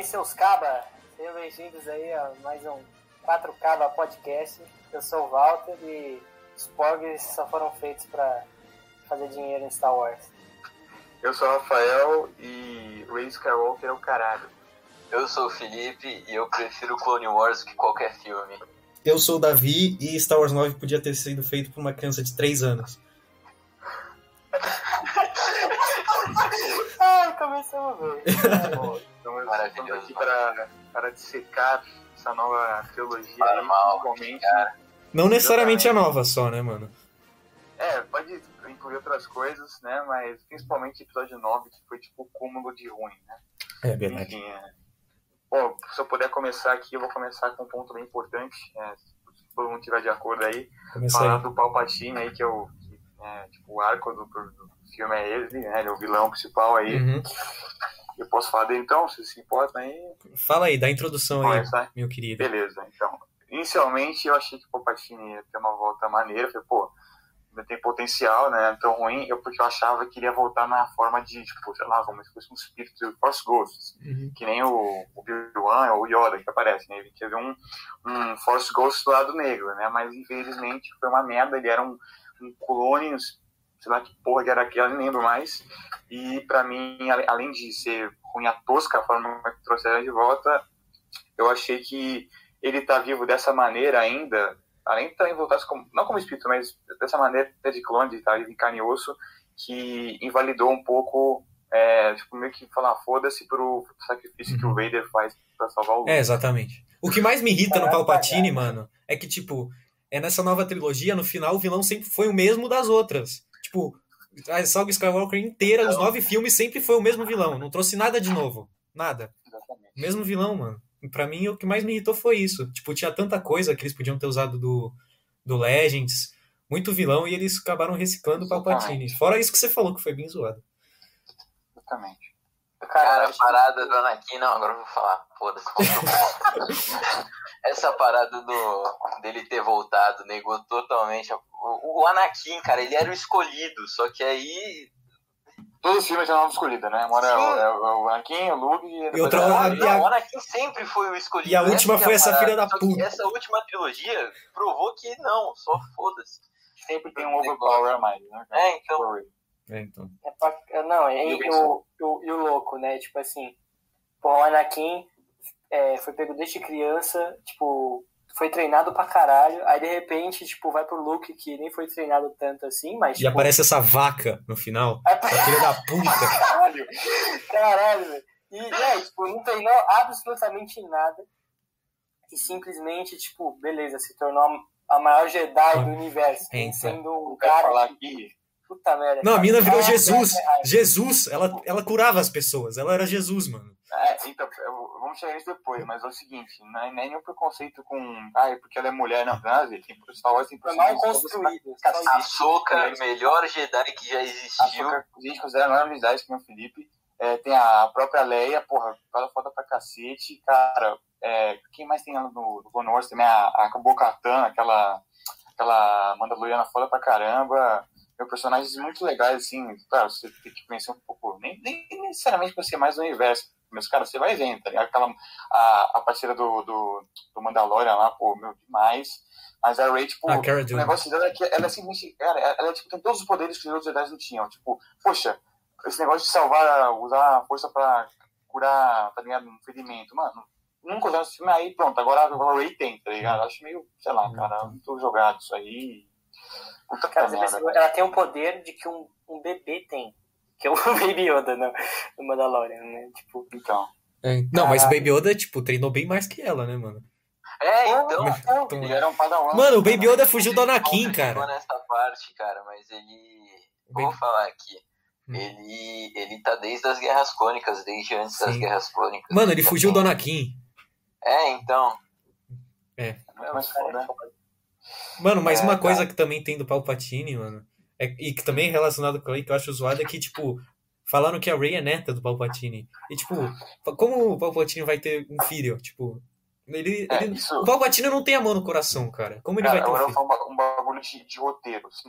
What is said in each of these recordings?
aí, seus cabas. Sejam bem-vindos aí a mais um 4 Caba Podcast. Eu sou o Walter e os Pogs só foram feitos pra fazer dinheiro em Star Wars. Eu sou o Rafael e Ray Skywalker é o caralho. Eu sou o Felipe e eu prefiro Clone Wars do que qualquer filme. Eu sou o Davi e Star Wars 9 podia ter sido feito por uma criança de 3 anos. Ai, começamos bem. Então estamos aqui para, para dissecar essa nova trilogia Para aí, cara. Não necessariamente a nova só, né, mano? É, pode incluir outras coisas, né? Mas principalmente o episódio 9, que foi tipo o cúmulo de ruim, né? É verdade. Enfim, é... Bom, se eu puder começar aqui, eu vou começar com um ponto bem importante. é, se todo mundo estiver de acordo aí. Começa falar aí. do Palpatine aí, que é o, que, é, tipo, o arco do, do filme é ele, né? Ele é o vilão principal aí. Uhum. Eu posso falar dele então, se se importa aí. Fala aí, dá a introdução aí, meu querido. Beleza, então. Inicialmente eu achei que o Palpatine ia ter uma volta maneira. Falei, pô, ainda tem potencial, né? Tão ruim, eu, porque eu achava que ele ia voltar na forma de, tipo, sei lá, como se fosse um espírito do Force Ghost. Uhum. Que nem o, o Obi-Wan ou o Yoda que aparece, né? Ele teve um, um Force Ghost do lado negro, né? Mas infelizmente foi uma merda. Ele era um, um clone, sei lá que porra que era aquela, nem lembro mais. E pra mim, além de ser ruim a tosca a forma que trouxeram de volta, eu achei que ele tá vivo dessa maneira ainda, além de também voltar como, não como espírito, mas dessa maneira de clone, de estar vivo em carne e osso, que invalidou um pouco, é, tipo, meio que falar, foda-se pro sacrifício que o Uhum. Vader faz pra salvar o Luke. É, exatamente. O que mais me irrita no Palpatine, mano, é que, tipo, é nessa nova trilogia, no final, o vilão sempre foi o mesmo das outras. Tipo, a saga Skywalker inteira, os nove filmes, sempre foi o mesmo vilão. Não trouxe nada de novo. Nada. Exatamente. O mesmo vilão, mano. E pra mim, o que mais me irritou foi isso. Tipo, tinha tanta coisa que eles podiam ter usado do, do Legends, muito vilão, e eles acabaram reciclando o Palpatine. Fora isso que você falou, que foi bem zoado. Exatamente. Cara, a parada do Anakin, não, agora eu vou falar, foda-se. Essa parada do, dele ter voltado negou totalmente. o, o Anakin, cara, ele era o escolhido, só que aí. Todos os filmes tinham nova escolhida, né? Uma era é o- é o Anakin, o Luke e... depois outra- era- a- e o Anakin sempre foi o escolhido. e a última Essa foi é essa parada. filha da puta. Essa última trilogia provou que não, só foda-se. sempre tem um overpower a mais, né? É, então. É, então. É pra- Não, e, E o e, e o- e o louco, né? Tipo assim, pô, o Anakin é, foi pego desde criança, tipo, foi treinado pra caralho. Aí de repente, tipo, vai pro Luke que nem foi treinado tanto assim, mas. E Tipo, aparece essa vaca no final. Filha da puta. Caralho, caralho, velho. E, é, tipo, não treinou absolutamente nada. E simplesmente, tipo, beleza, se tornou a maior Jedi do universo. Então. Sendo um cara. falar que- aqui, Puta merda. Não, a mina virou Jesus. Jesus, ela, ela curava as pessoas. Ela era Jesus, mano. É, então, eu- vamos chegar nisso depois, mas é o seguinte, não é, não é nenhum preconceito com, ah, é porque ela é mulher, não, não tem a Star Wars tem personagens construído. Cacete. só A isso. Soca, melhor Jedi que já A existiu. A gente considera a maior habilidade que nem o Felipe. É, tem a própria Leia, porra, ela foda pra cacete. Cara, é, quem mais tem ela no, no Clone Wars também? A, a Bo-Katan, aquela, aquela Mandaloriana foda pra caramba. Meu, personagens muito legais, assim. Claro, você tem que conhecer um pouco. Nem, nem necessariamente conhecer mais o universo. Mas, cara, você vai vendo, tá ligado? Aquela, a, a parceira do, do, do Mandalorian lá, pô, meu, demais. Mas a Rey, tipo, Ah, o negócio dela é que ela é simplesmente. Cara, ela é, tipo, tem todos os poderes que os outros Jedi não tinham. Tipo, poxa, esse negócio de salvar, usar a força pra curar, tá ligado? Um ferimento. Mano, nunca usaram esse filme aí, pronto. Agora a Ray tem, tá ligado? Acho meio, sei lá, cara, muito jogado isso aí. Puta Cara, que merda. Ela tem o poder de que um, um bebê tem. Que é o Baby Yoda no, no Mandalorian, né? Tipo, Então. Não, mas o Baby Yoda, tipo, treinou bem mais que ela, né, mano? É, então. então, Então, Ele era um padawan. Mano, o Baby Yoda fugiu do Anakin, cara. nessa parte, cara, mas ele. Bem- Vou falar aqui. Hum. Ele, ele tá desde as Guerras Clônicas, desde antes das Sim. Guerras Clônicas. Mano, ele fugiu do Anakin. É, então. É, mas foda. Mano, mas É, uma cara. coisa que também tem do Palpatine, mano, é, e que também é relacionado com ele, que eu acho zoado, é que, tipo, falaram que a Rey é neta do Palpatine. E, tipo, como o Palpatine vai ter um filho? Tipo, ele, É, ele- isso. o Palpatine não tem amor no coração, cara. Como ele Cara, vai ter um agora eu filho? falar um ba- um bagulho de, de roteiro. Assim.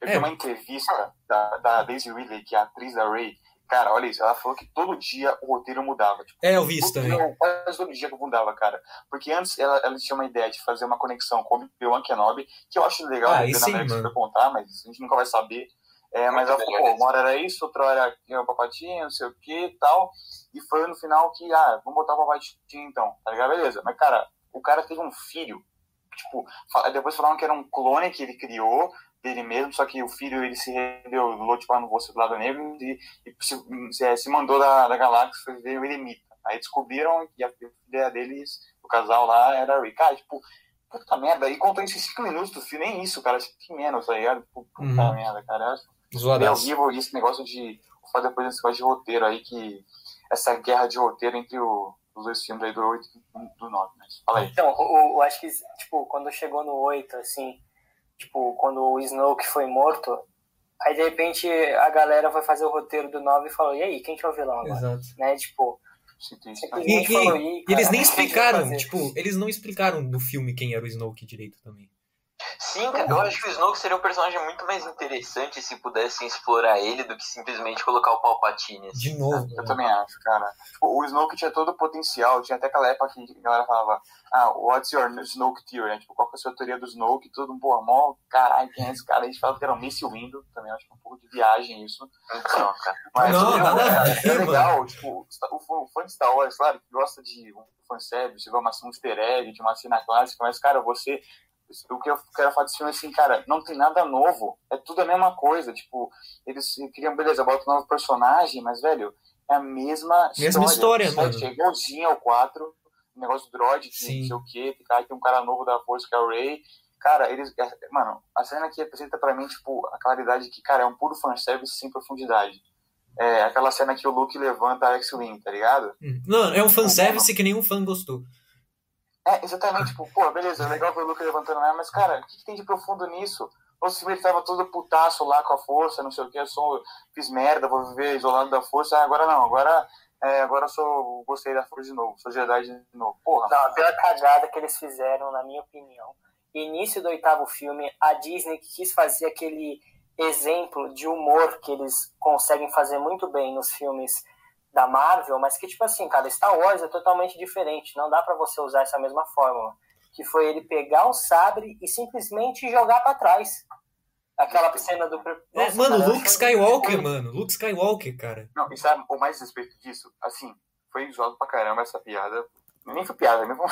Eu É. vi uma entrevista da, da Daisy Ridley, que é a atriz da Ray, Cara, olha isso. Ela falou que todo dia o roteiro mudava. Tipo, É, eu vi isso todo também. dia, quase todo dia que mudava, cara. Porque antes ela, ela tinha uma ideia de fazer uma conexão com o Obi-Wan Kenobi, que eu acho legal Ah, isso na sim, mano. pra contar, mas a gente nunca vai saber. É, mas ela falou, pô, uma hora era isso, outra hora era o Papatinho, não sei o que e tal. E foi no final que, ah, vamos botar o Papatinho então, tá ligado? Beleza. Mas, cara, o cara teve um filho. Tipo, depois falaram que era um clone que ele criou dele mesmo, só que o filho ele se rebelou, tipo, ah, não vou ser do lado negro e, e se, se, mandou da, da galáxia, foi ver o eremita. Aí descobriram que a filha deles, o casal lá, era a Ray. Cara, tipo, puta merda. E contou isso em 5 minutos do filme, nem isso, cara, cinco menos, tá ligado? Tipo, Puta Uhum. merda, cara. Eu acho Zoadaço. horrível esse negócio de. Vou falar depois desse negócio de roteiro aí, que. Essa guerra de roteiro entre o- os dois filmes aí do 8 e do 9. Mas fala aí. Então, eu, eu acho que, tipo, quando chegou no 8, assim, tipo, quando o Snoke foi morto, aí de repente a galera foi fazer o roteiro do 9 e falou, e aí, quem que é o vilão agora? Exato. Né, tipo, E- e- falou, "Ih, E eles cara, nem gente vai explicaram, fazer?" tipo, eles não explicaram no filme quem era o Snoke direito também. Sim, cara, eu acho que o Snoke seria um personagem muito mais interessante se pudessem explorar ele do que simplesmente colocar o Palpatine. assim, De novo. Eu também acho, cara. Tipo, o Snoke tinha todo o potencial, tinha até aquela época que a galera falava, ah, what's your Snoke theory? né? Tipo, qual que é a sua teoria do Snoke? Todo, pô, mó, caralho, quem é esse cara? A gente falava que era um Mace Windu, também acho que é um pouco de viagem isso. Então, cara. Mas, Não, tipo, nada a cara, é legal, tipo, o fã- o fã de Star Wars, claro, que gosta de um fanservice, de uma um easter egg, de uma cena clássica, mas, cara, você... O que eu quero falar desse filme é assim, cara, não tem nada novo, é tudo a mesma coisa, tipo, eles criam, beleza, bota um novo personagem, mas, velho, é a mesma Mesma história, sabe? mano. É igualzinho ao 4, o negócio do droid, que Sim. não sei o quê, que tem um cara novo da Força que é o Ray. Cara, eles. é- Mano, a cena aqui apresenta pra mim, tipo, a claridade que, cara, é um puro fanservice sem profundidade. É aquela cena que o Luke levanta a X-Wing, tá ligado? Hum. Não, é um fanservice que nenhum fã gostou. É, exatamente, tipo, pô, beleza, legal ver o Luke levantando ela, mas, cara, o que, que tem de profundo nisso? Ou se ele tava todo putaço lá com a força, não sei o que, eu sou, fiz merda, vou viver isolado da força, ah, agora não, agora, é, agora eu sou, gostei da força de novo, sou Jedi de novo. Porra, Não, a pior cagada que eles fizeram, na minha opinião, início do oitavo filme, a Disney quis fazer aquele exemplo de humor que eles conseguem fazer muito bem nos filmes da Marvel, mas que, tipo assim, cara, Star Wars é totalmente diferente, não dá pra você usar essa mesma fórmula. Que foi ele pegar o sabre e simplesmente jogar pra trás. Aquela cena do. É, Nossa, mano, cara, Luke Skywalker, mano. Luke Skywalker, cara. Não, e sabe o mais respeito disso? Assim, foi zoado pra caramba essa piada. Nem foi piada, nem foi.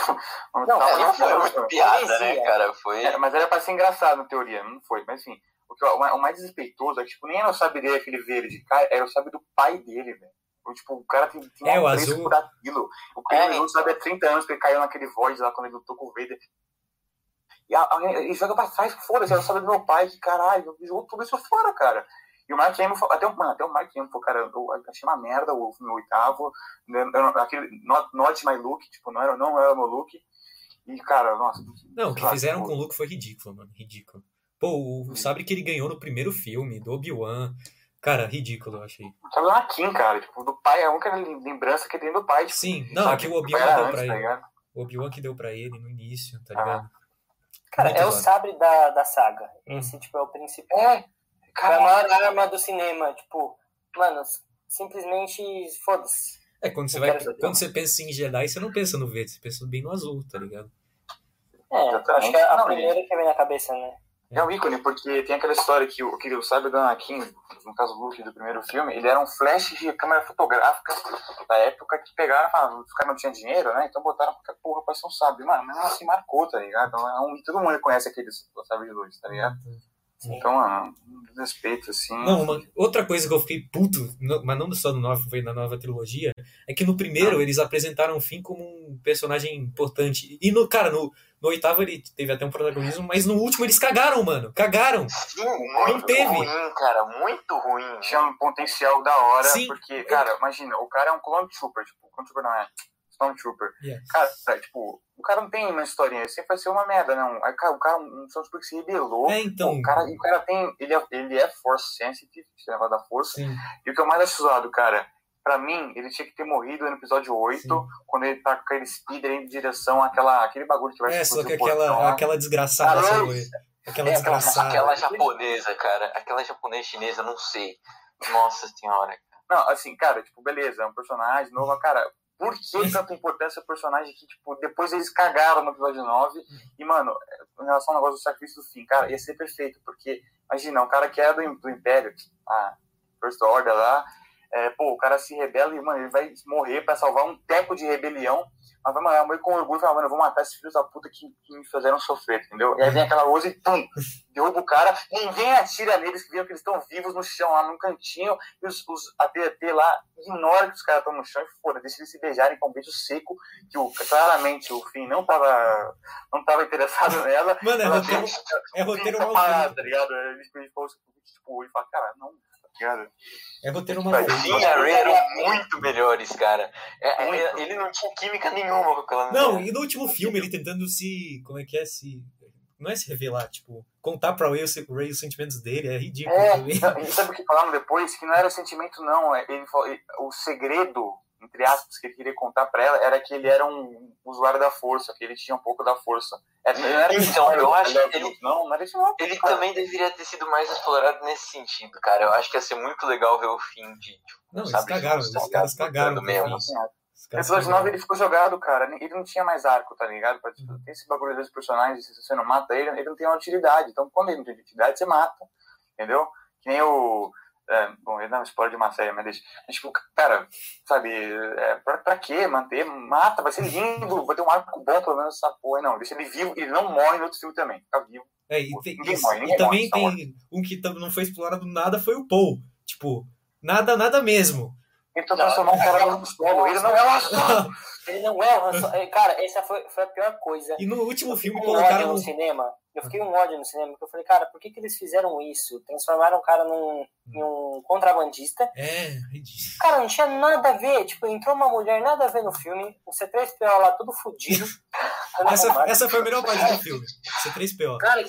Não, É, não foi muito piada, né, cara? Foi. É, mas era pra ser engraçado na teoria, não foi. Mas enfim, o, que, o mais desrespeitoso é que, tipo, nem era o sabre dele, aquele verde, cara, era o sabre do pai dele, velho. O, Tipo, o cara tem, tem É, o apreço azul. por aquilo. O que É, sabe há 30 anos que ele caiu naquele void lá quando ele lutou com o Vader. E a- a- ele joga pra trás, foda-se, era o sabre do meu pai, que caralho, jogou tudo isso fora, cara. E o Mark Hamill, falou- até o, mano, até o Mark Hamill, falou, cara, eu achei uma merda o filme oitavo, né, eu aquele not, not my look, tipo, não era, não era o meu look. E, cara, nossa. Não, o que fizeram tipo, com o Luke foi ridículo, mano. Ridículo. Pô, o, o sabre que ele ganhou no primeiro filme, do Obi-Wan. Cara, ridículo, eu achei. Sabe do Anakin, cara, tipo, do pai, é a única lembrança que tem do pai, tipo, Sim, não, sabe, é que o tipo, Obi-Wan era deu antes, pra tá ele. ligado? O Obi-Wan que deu pra ele no início, tá Ah. ligado? Cara, Muito é o sabre da, da saga. Hum. Esse, tipo, é o principal. É, É a cara, maior arma do cinema. Tipo, mano, simplesmente foda-se. É, quando você, vai, quando você pensa em Jedi, você não pensa no verde, você pensa bem no azul, tá ligado? É, acho que é a Não, primeira que vem na cabeça, né? É um ícone, porque tem aquela história que o, que o sabe do Anakin, no caso do Luke do primeiro filme, ele era um flash de câmera fotográfica da época que pegaram, os caras não tinham dinheiro, né? Então botaram qualquer porra pra ser um sabre. Mano, mas assim marcou, tá ligado? Então, é um, todo mundo reconhece aqueles sabre de luz, tá ligado? Sim. Então, mano, desrespeito, assim. Não, uma, outra coisa que eu fiquei puto, mas não só no 9, foi na nova trilogia, é que no primeiro Ah. eles apresentaram o Finn como um personagem importante. E no, cara, no, no oitavo ele teve até um protagonismo, mas no último eles cagaram, mano. Cagaram. Sim, muito teve. ruim, cara. Muito ruim. tinha um potencial da hora, Sim. porque, cara, imagina, o cara é um clone trooper, tipo, clone trooper não é, Stormtrooper. Yeah. Cara, tipo, o cara não tem uma historinha, sempre vai ser uma merda, não. Aí, cara, o cara, um Stormtrooper que se rebelou. É, então. O cara, o cara tem, ele é, ele é force sensitive, esse negócio da força. Sim, E o que eu mais acho zoado, cara, pra mim, ele tinha que ter morrido no episódio 8, Sim. quando ele tá com aquele speeder em direção àquela, aquele bagulho que vai é, só que portão aquela, aquela desgraçada, Ah. Aquela É, aquela- desgraçada. Aquela japonesa, cara. Aquela japonesa chinesa, não sei. Nossa senhora. Não, assim, cara, tipo, beleza, é um personagem novo, cara, por que tanta importância o personagem que, tipo, depois eles cagaram no episódio 9? E, mano, em relação ao negócio do sacrifício do fim, cara, ia ser perfeito, porque, imagina, um cara que era do, do Império, a First Order lá, é, pô, o cara se rebela e, mano, ele vai morrer pra salvar um teco de rebelião, mas vai morrer com orgulho e fala, mano, eu vou matar esses filhos da puta que, que me fizeram sofrer, entendeu? E aí vem aquela Rose e pum, derruba o cara, ninguém atira neles, que viram que eles estão vivos no chão, lá num cantinho, e os, os AT&T lá ignora que os caras estão no chão e foda, deixa eles se beijarem com um beijo seco, que o, claramente o Finn não tava, não tava interessado nela. Mano, é roteiro, deixa- é roteiro tá mal tá ligado? Ele, ele, tipo, ele fala, cara, não, tá ligado? É roteiro mal Vai, feito. Finn e a Ray eram muito melhores, cara. É, é, Muito. ele não tinha química nenhuma com aquela Não, mulher. e no último filme ele tentando se. Como é que é? Se. Não é se revelar, tipo, contar pra Ray, o- Ray os sentimentos dele, é ridículo É, e sabe o que falaram depois? Que não era sentimento, não. é- Ele, falou- o segredo, entre aspas, que ele queria contar pra ela era que ele era um usuário da força, que ele tinha um pouco da força. Era, não era Então, eu acho que ele... Não, não era isso não. Ele cara. também deveria ter sido mais explorado nesse sentido, cara. Eu acho que ia ser muito legal ver o fim de. Tipo, Não, eles sabe, cagaram, os caras cagaram. mesmo. Assim, episódio 9 cagaram. ele ficou jogado, cara. Ele não tinha mais arco, tá ligado? Pra, tipo, Tem esse bagulho dos personagens, se você não mata ele, ele não tem uma utilidade. Então, quando ele não tem utilidade, você mata. Entendeu? Que nem o. é, bom, ele não um spoiler de uma série, mas. Mas, tipo, cara, sabe, é, pra, pra quê manter? Mata, vai ser lindo, vai ter um arco bom, pelo menos essa porra. Não, deixa ele vivo, ele não morre no outro filme também, fica vivo. É, e, tem, Ninguém isso. morre, ninguém e também morre, tem um que não foi explorado nada foi o Paul. Tipo, nada, nada mesmo. Tentou transformar um cara no solo, ele não é um solo. Ele não é o Han Solo. É, Cara, essa foi, foi a pior coisa. E no último filme um ódio colocaram. no cinema. Eu fiquei um ódio no cinema, porque eu falei, cara, por que, que eles fizeram isso? Transformaram o cara num, em um contrabandista. É, ridículo. Cara, não tinha nada a ver. Tipo, entrou uma mulher, nada a ver no filme. O C3PO lá, todo fudido. todo Essa, arrumado. essa foi a melhor parte do filme. C3PO. Cara,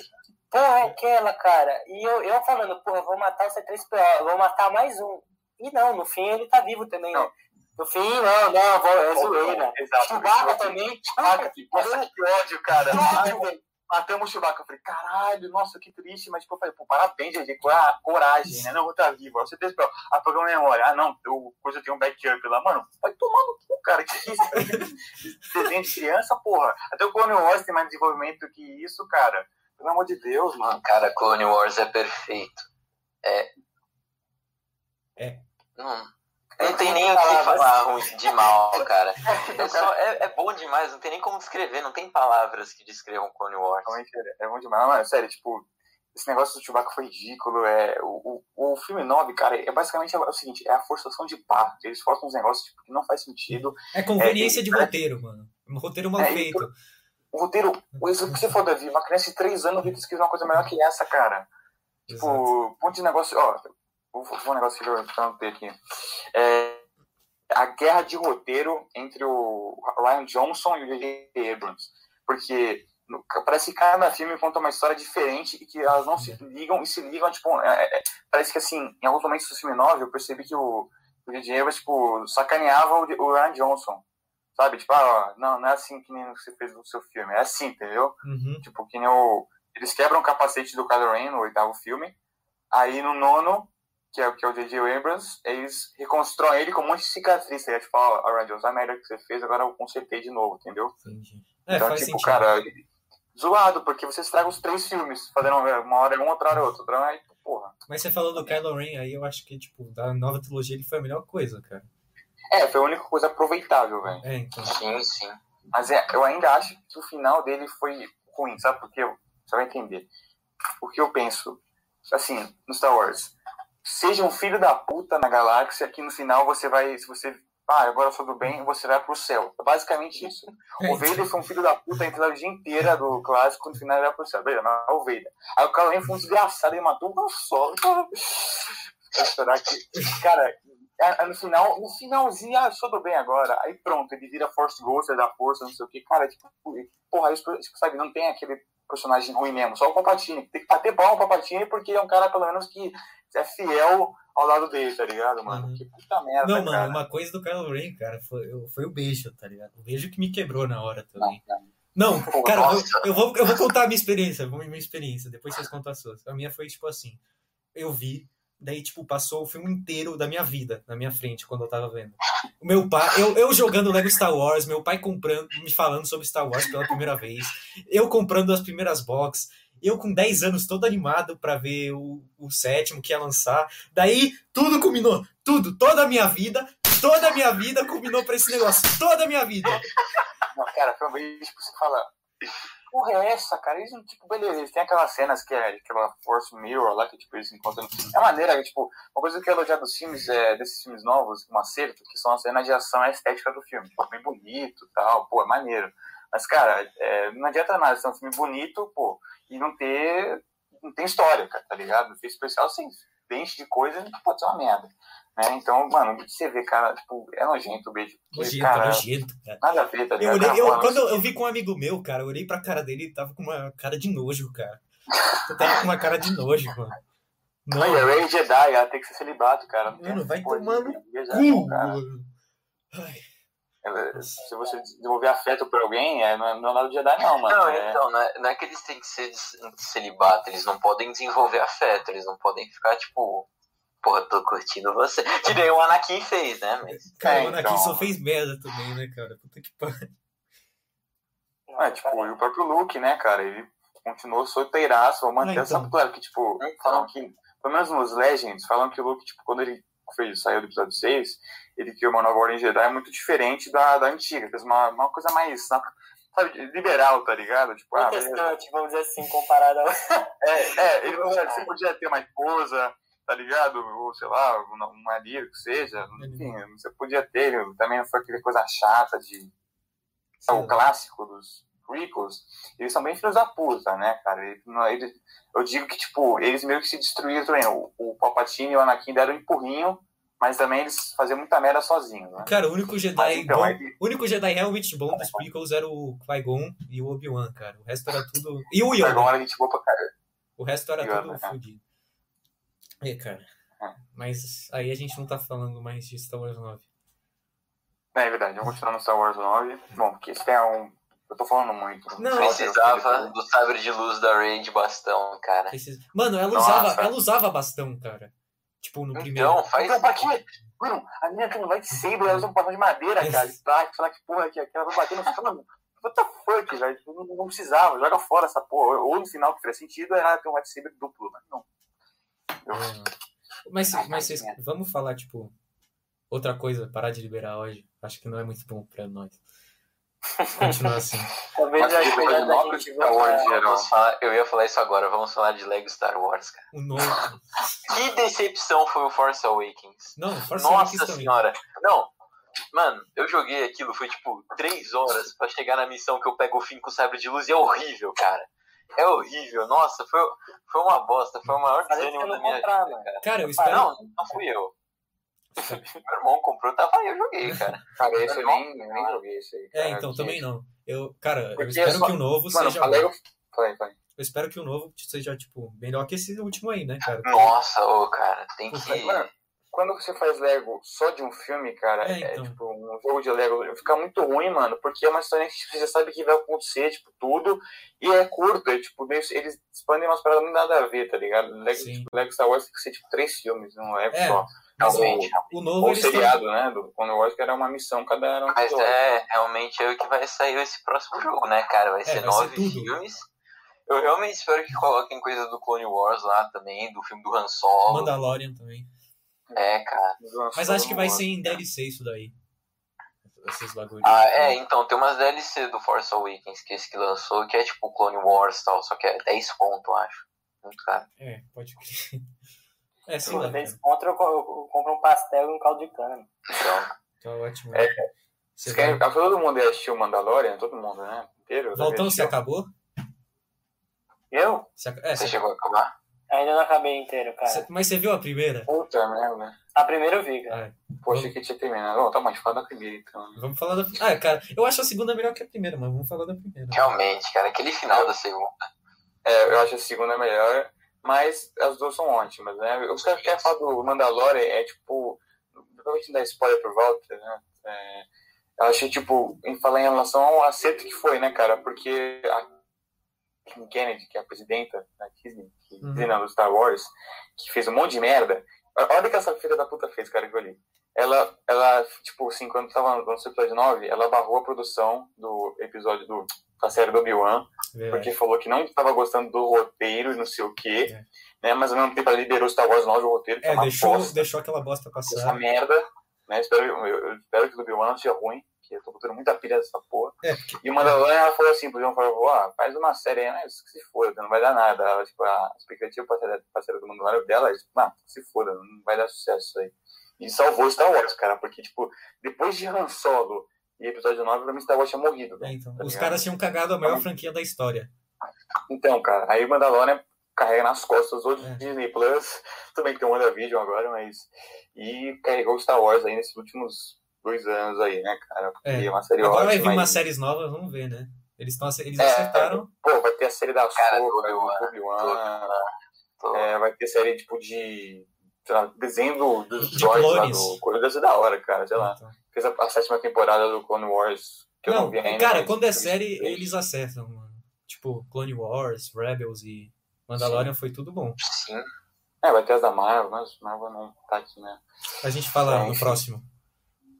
porra é aquela, cara? E eu, eu falando, porra, eu vou matar o C3PO, eu vou matar mais um. E não, no fim ele tá vivo também, né? Não. No fim, não, não, vou, é zoeira. Exato. Chewbacca também. Chewbacca, nossa, que ódio, cara. Velho. matamos o Chewbacca. Eu falei, caralho, nossa, que triste. Mas, tipo, eu falei, pô, parabéns, GG, cora- coragem, né? Não, tá vivo. Aí você pensa, pô, apagou a memória. Ah, não, eu, coisa tem um backup lá. Mano, vai tomar no cu, cara. Que isso? Desenho de criança, porra. Até o Clone Wars tem mais desenvolvimento que isso, cara. Pelo amor de Deus, mano. Cara, Clone Wars é perfeito. É. É. Não, não tem nem o que falar ruim de mal, cara. É, só, é, é bom demais, não tem nem como descrever, não tem palavras que descrevam Clone Wars. Realmente é, é bom demais. Mano, sério, tipo, esse negócio do Chewbacca foi ridículo. É, o, o, o filme 9, cara, é basicamente o seguinte: é a forçação de par. Eles forçam uns negócios tipo, que não faz sentido. É conveniência É, de roteiro, mano. Um roteiro mal É, feito. O roteiro, isso que você for, Davi, uma criança de 3 anos viu que escreveu uma coisa melhor que essa, cara. Exato. Tipo, ponto de negócio. Ó, vou falar um negócio que eu anotei aqui. É, a guerra de roteiro entre o Ryan Johnson e o J.J. Abrams. Porque parece que cada filme conta uma história diferente e que elas não se ligam e se ligam, tipo, é, é, parece que assim, em alguns momentos do filme 9 eu percebi que o, o J.J. Abrams, tipo, sacaneava o, o Ryan Johnson. Sabe? Tipo, ah, ó, não, não é assim que nem você fez no seu filme. É assim, entendeu? Uhum. Tipo, que nem o. Eles quebram o capacete do Kylo Ren no oitavo filme. Aí no nono, que é, que é o J.J. Abrams, eles reconstroem ele com um monte de cicatriz. Aí, tipo, ó, Ryan Johnson, a merda que você fez, agora eu consertei de novo, entendeu? Entendi. É, então, faz tipo, sentido. cara, zoado, porque você estraga os três filmes, fazendo uma hora um, outra hora outro. Outra hora, aí, porra. Mas você falou do Kylo Ren, aí eu acho que, tipo, da nova trilogia ele foi a melhor coisa, cara. É, foi a única coisa aproveitável, velho. É, então. Sim, sim. Mas é, eu ainda acho que o final dele foi ruim, sabe por quê? Você vai entender. Porque eu penso, assim, no Star Wars, seja um filho da puta na galáxia, que no final você vai, se você, ah, agora eu sou do bem, você vai pro céu. É basicamente isso. É, O Vader foi um filho da puta a trilogia inteira do clássico, no final ele vai pro céu. Beleza, mas é o Vader. Aí o Kylo foi um desgraçado, ele matou um só. Vou esperar que... Cara, é- é no final, no finalzinho, ah, sou do bem agora. Aí pronto, ele vira Force Ghost, da força, não sei o que. Cara, tipo, porra, isso, sabe, não tem aquele personagem ruim mesmo, só o Palpatine. Tem que bater pau no Palpatine porque é um cara, pelo menos, que é fiel ao lado dele, tá ligado, mano? Uhum. Que puta merda, Não, cara. mano, uma coisa do Kylo Ren, cara, foi, foi o beijo, tá ligado? O beijo que me quebrou na hora também. Não, cara, eu vou, nossa. eu vou, eu vou contar a minha experiência, vou minha experiência, depois vocês contam a sua. A minha foi tipo assim, eu vi, Daí, tipo, passou o filme inteiro da minha vida na minha frente quando eu tava vendo. O meu pai, eu, eu jogando Lego Star Wars, meu pai comprando, me falando sobre Star Wars pela primeira vez, eu comprando as primeiras boxes, eu com 10 anos todo animado para ver o, o sétimo que ia lançar. Daí tudo culminou, tudo, toda a minha vida, toda a minha vida culminou pra esse negócio, toda a minha vida. Não, cara, foi um vídeo que você fala. Porra, é essa, cara? Eles, tipo, beleza, eles têm aquelas cenas que é aquela Force Mirror lá, que tipo, eles encontram. É maneira, tipo, uma coisa que eu elogiar dos filmes, é, desses filmes novos, um acerto, que são as cenas de ação a estética do filme. Tipo, bem bonito tal, pô, é maneiro. Mas, cara, é, não adianta nada ser um filme bonito, pô, e não ter. Não tem história, cara, tá ligado? Efeito especial, sim, enche de coisa, pode ser uma merda. Né? Então, mano, você vê, cara, tipo, é nojento o beijo. Nojento, cara, nojento, cara. Nada a ver, tá Eu olhei, eu, quando eu, eu vi com um amigo meu, cara, eu olhei pra cara dele e tava com uma cara de nojo, cara. Eu tava com uma cara de nojo, mano. Não, Não, e a Ray Jedi, ela tem que ser celibato, cara. Mano, vai beijar, cu, cara. Ai, Se você desenvolver afeto por alguém, é, não, é, não é nada de Jedi, não, mano. Não, é, então, não é, não é que eles têm que ser celibato, eles não podem desenvolver afeto, eles não podem ficar tipo, porra, tô curtindo você. Que nem o Anakin fez, né? Mas, cara, É, o Anakin então. só fez merda também, né, cara? Puta que pariu. é, tipo, e o próprio Luke, né, cara, ele continuou solteiraço, vou manter Ah, essa então. claro que, tipo, Então. falam que, pelo menos nos Legends, falam que o Luke, tipo, quando ele fez, saiu do episódio 6, ele criou uma nova ordem Jedi muito diferente da, da antiga, fez uma, uma coisa mais, sabe, liberal, tá ligado? Tipo, ah, vamos dizer assim, comparado ao. É, é, ele, você podia ter uma esposa, tá ligado? Ou sei lá, um, marido que seja. Enfim, você podia ter. Também não foi aquela coisa chata de. O clássico dos prequels. Eles são bem filhos da puta, né, cara? Ele, não- ele- eu digo que, tipo, eles meio que se destruíram também. O, o Palpatine e o Anakin deram um empurrinho, mas também eles faziam muita merda sozinhos, né? Cara, o único Jedi Mas, então, bom, o único Jedi realmente bom dos prequels era o Qui-Gon e o Obi-Wan, cara. O resto era tudo... E o Yoda. Agora a gente boa pra caralho. O resto era Yoda, tudo né? fodido. É, cara. É. Mas aí a gente não tá falando mais de Star Wars 9. É verdade, vamos continuar no Star Wars 9. Bom, porque isso é um. Eu tô falando muito. Não, precisava do sabre de luz da Rey de bastão, cara. Esses- Mano, ela Nossa. usava, ela usava bastão, cara. Tipo, no primeiro. Então, faz. Então, pra quê? Mano, a menina que não vai de sabre, ela usa um padrão de madeira, cara. Plástico, sei lá que porra que, que ela vai bater no mano. What the fuck, velho? Não, não precisava, joga fora essa porra. Ou no final, que faria sentido, era ter um lightsaber duplo, mas não. Eu-. Mas, mas vocês, vamos falar, tipo, outra coisa, parar de liberar hoje. Acho que não é muito bom pra nós. Continuar assim. Talvez melhor da Nova gente Star Wars. Vamos falar- eu ia falar isso agora, vamos falar de Lego Star Wars, cara. O novo. Que decepção foi o Force Awakens. Não, Force Nossa Awakens também. senhora. Não, mano, eu joguei aquilo, foi tipo três horas pra chegar na missão que eu pego o fim com o sabre de luz e é horrível, cara. É horrível. Nossa, foi, foi uma bosta. Foi o maior desânimo eu da minha comprar, vida, cara. Cara, eu Ah, espero. não, não fui eu. Meu irmão comprou, tava aí, eu joguei, cara. Cara, esse eu nem, eu nem joguei isso aí. É, cara, então, que- também não. Eu, cara, eu Porque espero só- que o novo Mano, seja. falei, eu... falei, falei. Eu espero que o novo seja, tipo, melhor que esse último aí, né, cara? Nossa, ô, cara, tem que. Mano, quando você faz Lego só de um filme, cara, É, é, então. tipo um jogo de Lego, fica muito ruim, mano, porque é uma história que você já sabe que vai acontecer, tipo, tudo, e é curto, é, tipo, meio- eles expandem umas paradas muito nada a ver, tá ligado? Lego, tipo, Lego Star Wars tem que ser, tipo, três filmes, não é, É, só. Realmente. o, o novo Ou seriado, né, do Clone Wars, que era uma missão, cada era um Mas episódio. é, realmente é o que vai sair esse próximo jogo, né, cara? Vai ser É, vai ser nove tudo. filmes. Eu realmente espero que coloquem coisa do Clone Wars lá também, do filme do Han Solo. Mandalorian também. É, cara. Mas acho que vai ser em DLC isso daí. Esses bagulhos. Ah, é, então, tem umas DLC do Force Awakens, que esse que lançou, que é tipo Clone Wars e tal, só que é 10 conto, eu acho. Muito caro. É, pode crer. É, sei Pô, lá. dez Cara. conto, eu, co- eu compro um pastel e um caldo de cana. Então, Tá ótimo. É, Você Vocês querem, vai... todo mundo ia assistir o Mandalorian, todo mundo, né, inteiro. Valtão, você acabou? Eu? Você... É, você você... chegou a acabar? Ainda não acabei inteiro, cara. você- Mas você viu a primeira? Puta merda. A primeira eu vi, cara. Ah, Poxa, que tinha terminado. Bom, tá, mas fala da primeira, então. vamos falar da. Ah, cara, eu acho a segunda melhor que a primeira, mas vamos falar da primeira. Realmente, cara, aquele final da segunda. É, eu acho a segunda melhor, mas as duas são ótimas, né? Os caras que querem falar do Mandalorian é tipo. Provavelmente não dá spoiler por volta, né? É, eu achei, tipo, em falar em relação ao acerto que foi, né, cara? Porque a Kathleen Kennedy, que é a presidenta da Disney, que Uhum. Do Star Wars, que fez um monte de merda. Olha o que essa filha da puta fez, cara, que eu li. Ela, ela, tipo assim, quando tava no episódio 9, ela barrou a produção do episódio do, da série do Obi-Wan, porque falou que não estava gostando do roteiro e não sei o quê, É. né? Mas ao mesmo tempo ela liberou Star Wars 9, o roteiro, que é, É, deixou, bosta, deixou aquela bosta essa passar. merda, né? Espero, eu, eu espero que o Obi-Wan não seja ruim, que eu tô botando muita pilha dessa porra. É, porque- E o Mandalorian, ela falou assim pro João Favreau, ah, faz uma série aí, mas que se foda, não vai dar nada. Ela, tipo, a expectativa pra série, do Mandalorian dela é, ah, se foda, não vai dar sucesso isso aí. E salvou Star Wars, cara, porque, tipo, depois de Han Solo e episódio 9, pra mim Star Wars tinha morrido, É, velho. então, tá os caras tinham cagado a maior franquia da história. Então, cara, aí o Mandalorian carrega nas costas o É. Disney Plus, também que tem o WandaVision agora, mas... E carregou Star Wars aí nesses últimos dois anos aí, né, cara? Porque É. é uma série Agora vai ótima. vir umas séries novas, vamos ver, né? Eles, tão, eles É, acertaram. Pô, vai ter a série da Cara, do Soca, do Obi-Wan, é, vai ter série tipo de sei lá, desenho do- dos De droids lá clones. do Coisa deve ser da hora, cara, sei lá. Então. Fez a, a sétima temporada do Clone Wars, que eu não Não, vi ainda. cara, quando é série, três. eles acertam, mano. Tipo, Clone Wars, Rebels e Mandalorian foi tudo bom. Sim. É, vai ter as da Marvel, mas Marvel não tá aqui, né? A gente fala É, no enfim. próximo.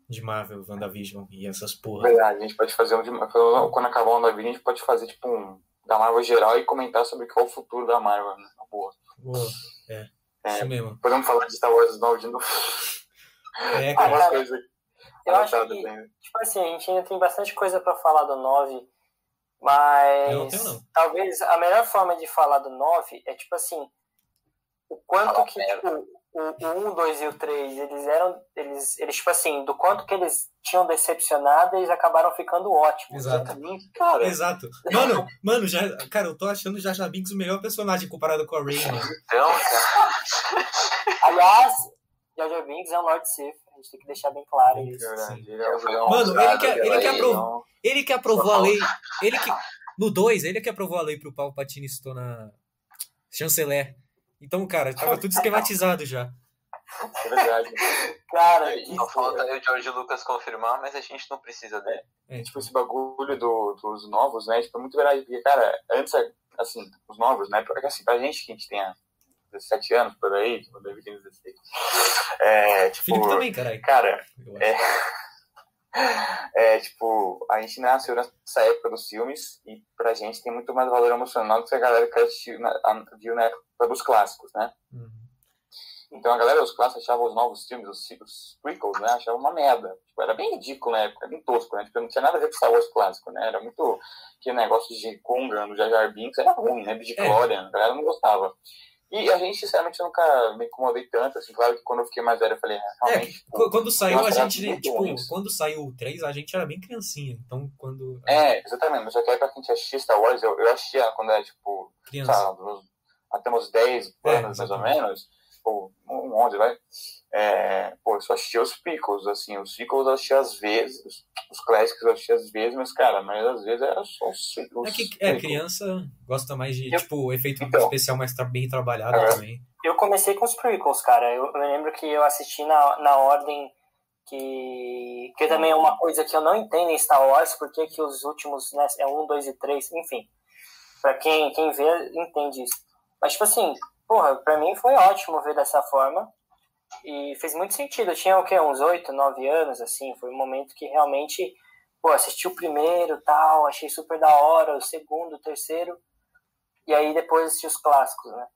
De Marvel, WandaVision e essas porra. Verdade, a gente pode fazer um de, quando acabar o WandaVision, a gente pode fazer tipo um da Marvel geral e comentar sobre qual é o futuro da Marvel, né? Boa. Boa. É, É. isso mesmo. Podemos falar de Star Wars 9 de novo. É, Ah, cara. Coisas eu acho que-. Tipo assim, a gente ainda tem bastante coisa pra falar do 9, mas não tenho, não. talvez a melhor forma de falar do 9 é tipo assim, o quanto Fala que tipo, o, o 1, 2 e o 3, eles eram eles eles tipo assim, do quanto que eles tinham decepcionado, eles acabaram ficando ótimos. Exato. Exatamente, cara. Exato. Mano, mano, já, cara, eu tô achando o Jar Jar Binks o melhor personagem comparado com a Rey, mano. Então, cara, Aliás, Jar Jar Binks é um Lord Sith, a gente tem que deixar bem claro isso. É o Mano, ele ousado, que- ele é que o aprovou- vilão. Ele que aprovou a lei. Ele que. No 2, ele que aprovou a lei pro Palpatine se tornar chanceler. Então, cara, tava tudo esquematizado já. É verdade. Cara, só falta aí o George Lucas confirmar, mas a gente não precisa dele. É, tipo, esse bagulho do, dos novos, né? Tipo, é muito verdade. Porque, cara, antes, assim, os novos, né? Porque, assim, pra gente que a gente tem 17 anos por aí, tipo, deve ter 16. É, tipo, Felipe também, caralho. cara, é, é, tipo, a gente nasceu nessa época dos filmes e pra gente tem muito mais valor emocional do que a galera que assistiu na, a- viu na época dos clássicos, né? Uhum. Então a galera dos clássicos achava os novos filmes, os, os prequels, né? Achava uma merda. Tipo, era bem ridículo na época, bem tosco, né? Tipo, não tinha nada a ver com Star Wars clássico, né? Era muito. Aquele negócio de Kungan, do Jar Jar Binks, era ruim, né? De É. A galera não gostava. E a gente, sinceramente, nunca me incomodei tanto, assim, claro que quando eu fiquei mais velho eu falei, ah, É, realmente. tipo, qu- quando saiu a gente, tipo, quando saiu o 3, a gente era bem criancinha. Então, quando. É, exatamente, mas só que aí pra quem assistia Star Wars, eu, eu assistia quando era, tipo, Criança. sabe, até uns 10 É, anos, mais ou menos, ou um 11, vai. É, pô, eu só assistia os pickles, assim, os pickles eu assistia às vezes, os, clássicos eu assistia às vezes, mas, cara, mas às vezes era só os, os É que é, criança gosta mais de, Eu- tipo, efeito Então. especial mais tra- bem trabalhado É. também. Eu comecei com os prequels, cara. Eu, eu lembro que eu assisti na, na ordem que. Que também é uma coisa que eu não entendo em Star Wars, porque que os últimos, né, é um, dois e três, enfim. Pra quem, quem vê, entende isso. Mas, tipo assim, porra, pra mim foi ótimo ver dessa forma. E fez muito sentido. Eu tinha o quê? Uns oito, nove anos, assim. Foi um momento que realmente, pô, assisti o primeiro tal, achei super da hora, o segundo, o terceiro. E aí depois assisti os clássicos, né?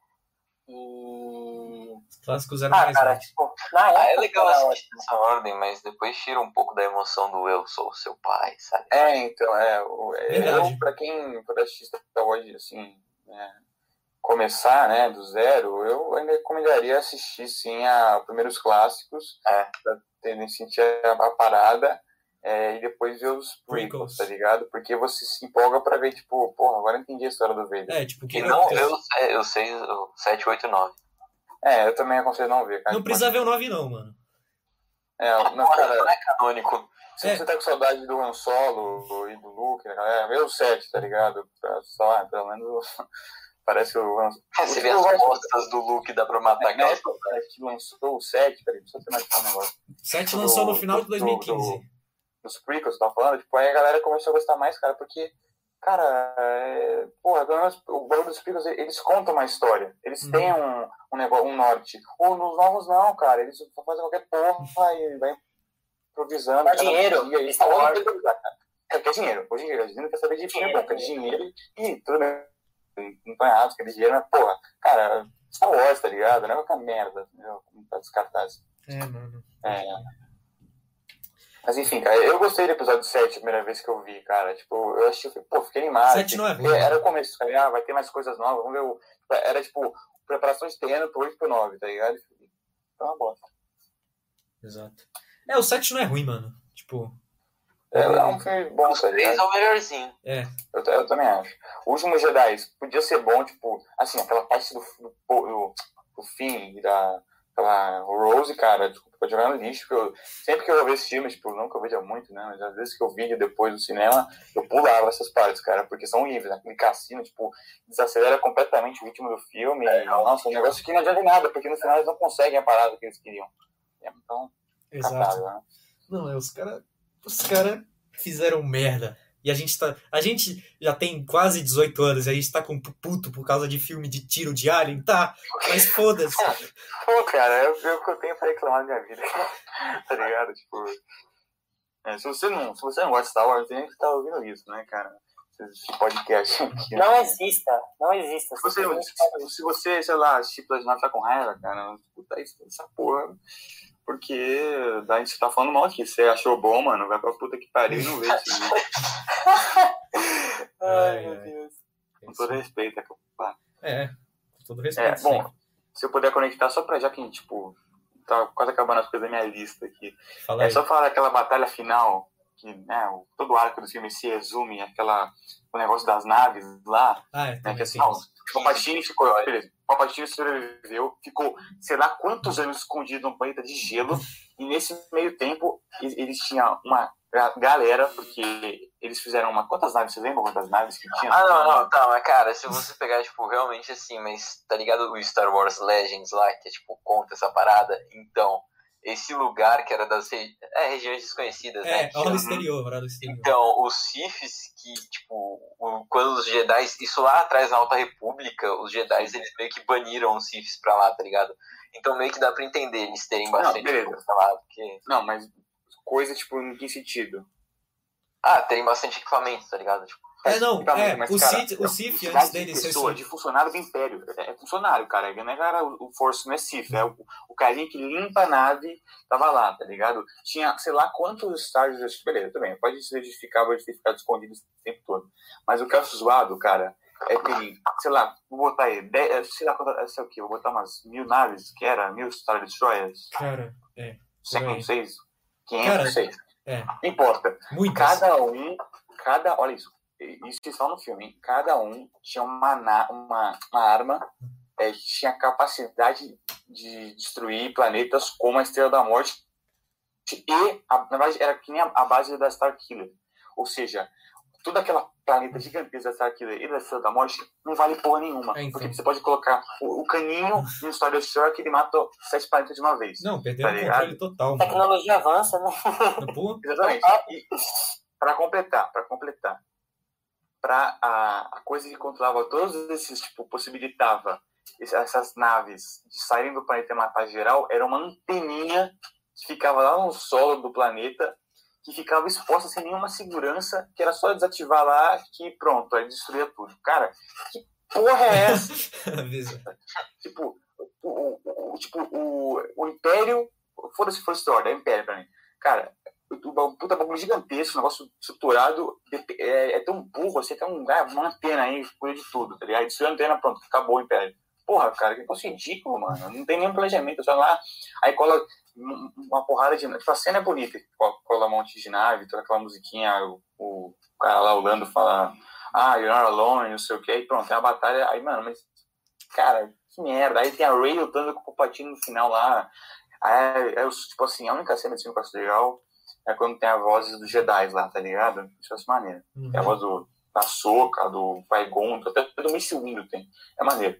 E. Os clássicos eram Ah, mais cara, tipo, na época. Ah, é legal assistir nessa ordem, mas depois tira um pouco da emoção do eu sou seu pai, sabe? É, então, é, o- é, eu, pra quem for assistir Star Wars, assim, é, começar, né, do zero, eu ainda recomendaria assistir, sim, a primeiros clássicos, É. pra ter, sentir a, a parada, é, e depois ver os Prequels. tá ligado? Porque você se empolga pra ver, tipo, porra, agora eu entendi a história do Vader. É, tipo, que não, eu, eu sei o 7, 8, 9. É, eu também aconselho não ver, cara. não precisa ver o 9 não, mano. É, não, cara, não é canônico. Se É. você tá com saudade do Han Solo e do Luke, né, galera, vê o 7, tá ligado? Pra, só, pelo menos parece o É, você vê as costas do Luke, dá pra matar aquela que lançou o 7, peraí, deixa eu ter mais um negócio. 7 Do- lançou no final de do- 2015. Dos prequels, tá falando, tipo, aí a galera começou a gostar mais, cara, porque cara, é, porra, pelo menos o bagulho dos prequels, eles contam uma história. Eles Uhum. têm um, um negócio, um norte. Ou nos novos não, cara. Eles só fazem qualquer porra e vai improvisando. Dá cada dinheiro. dia, e Wars Wars. não quer. É, dinheiro. Hoje em dia, a gente não quer saber de Dinheiro. quer dinheiro e tudo bem. Não põe errado, quer dinheiro, mas, porra, cara, Star Wars, tá ligado? Não é qualquer merda, entendeu? Como tá descartado. É, mano. É. Mas enfim, cara, eu gostei do episódio 7 a primeira vez que eu vi, cara. Tipo, eu achei, pô, fiquei animado. Sete não é ruim, Era né? o começo, cara. Ah, vai ter mais coisas novas, vamos ver o. Era tipo, preparação de terreno pro 8 pro 9, tá ligado? Foi uma bosta. Exato. É, o 7 não é ruim, mano. Tipo, É, é um filme bom, tá ligado? é o melhorzinho. é. Eu, eu também acho. O último Jedi podia ser bom, tipo, assim, aquela parte do, do, do, do fim e da. Aquela Rose, cara, desculpa, pode jogar no lixo, porque eu, sempre que eu vejo esse filme, tipo, não que eu veja muito, né, mas às vezes que eu vi depois do cinema, eu pulava essas partes, cara, porque são horríveis, aquele cassino, tipo, desacelera completamente o ritmo do filme, e, nossa, um negócio que não adianta nada, porque no final eles não conseguem a parada que eles queriam. É, Então, Exato. catado, né? Não, é, os caras. Os caras fizeram merda. E a gente tá. A gente já tem quase 18 anos e a gente tá com puto por causa de filme de tiro de alien, tá? Mas foda-se. Pô, cara, é o que eu tenho pra reclamar da minha vida, tá ligado? Tipo, é, se, você não, se você não gosta de Star Wars, tem que estar ouvindo isso, né, cara? Esse podcast aqui. Não né? exista, não exista. Se você, se, se você, sei lá, assistir 9 tá com raiva, cara, escuta isso, essa porra. Porque daí você tá falando mal aqui. Você achou bom, mano, vai pra puta que pariu e não vê esse vídeo. Ai, meu. Deus. Com todo respeito, é que eu- É, com todo respeito. É, bom, sim. se eu puder conectar só pra já que, tipo, tá quase acabando as coisas da minha lista aqui. Fala É aí. só falar daquela batalha final, que né, o- todo o arco do filme se resume àquela, o negócio das naves lá, Ah, é, né, que também assim, o Palpatine ficou, beleza, o Palpatine sobreviveu, ficou sei lá quantos anos escondido num planeta de gelo, e nesse meio tempo eles tinham uma ga- galera, porque eles fizeram uma, quantas naves, você lembra quantas naves que tinha? Ah, não, não, tá, mas cara, se você pegar, tipo, realmente assim, mas tá ligado o Star Wars Legends lá, que é, tipo, conta essa parada? Então, esse lugar que era das re... é, regiões desconhecidas, né? É, aula chama- exterior, aula exterior. Então, os Siths que, tipo, o- quando os Jedi, isso lá atrás na Alta República, os Jedi, eles meio que baniram os Siths pra lá, tá ligado? Então meio que dá pra entender eles terem bastante beleza. coisa lá, porque... Não, mas coisa, tipo, em que sentido? Ah, terem bastante equipamento, tá ligado? Tipo, É, não, é, mas, o cara, Sith, o Sith cidade antes de dele ser pessoa, de funcionário do Império. É, é funcionário, cara. Não é cara, o o Force não é Sith. É o, o carinha que limpa a nave tava lá, tá ligado? Tinha, sei lá, quantos estágios. Beleza, também. Pode se justificar, pode ter ficado escondido esse tempo todo. Mas o que eu acho zoado, cara, é ter, sei lá, vou botar aí, dez, sei lá, quanto, sei o quê, vou botar umas mil naves, que era, mil Star Destroyers, Cara, é. século aí. 6, Cara, 506. É. Não importa. Muitas. Cada um, cada, olha isso, isso só no filme, hein? cada um tinha uma, uma, uma arma é, que tinha capacidade de destruir planetas como a Estrela da Morte e, a, na verdade, era que nem a, a base da Star Killer. Ou seja, toda aquela planeta gigantesca da Star Killer e da Estrela da Morte não vale porra nenhuma. É, então. Porque você pode colocar o, o caninho no Star Destroyer que ele mata sete planetas de uma vez. Não, perdeu Tá o ligado? controle total, mano. Tecnologia avança, né? Pô, Exatamente. E para completar, para completar, para a, a coisa que controlava todos esses, tipo, possibilitava essas naves de saírem do planeta e matar geral, era uma anteninha que ficava lá no solo do planeta, que ficava exposta sem nenhuma segurança, que era só desativar lá que pronto, aí destruía tudo. Cara, que porra é essa? tipo, o, o, o- tipo, o, o Império, foda-se First Order, é Império pra mim. Cara, o, puta bagulho gigantesco, um negócio estruturado, é, é tão burro, assim, tem um, ah, uma antena aí, cuida de tudo, tá ligado? Destruiu a antena, pronto, acabou o Império. Porra, cara, que negócio ridículo, mano. Não tem nenhum planejamento, só lá, aí cola um- uma porrada de. Tipo, a cena é bonita, um monte de nave, toda aquela musiquinha, o, o cara lá, o Lando, fala, ah, you're not alone, não sei o que, aí pronto, tem a batalha, aí, mano, mas cara, que merda. Aí tem a Ray lutando com o Palpatine no final lá. Aí, é, tipo assim, a única cena desse filme que eu acho legal é quando tem a voz dos Jedi lá, tá ligado? Isso é maneiro. Uhum. Tem a voz do, da Soca, do Qui-Gon, até do Mace Windu tem. É maneiro.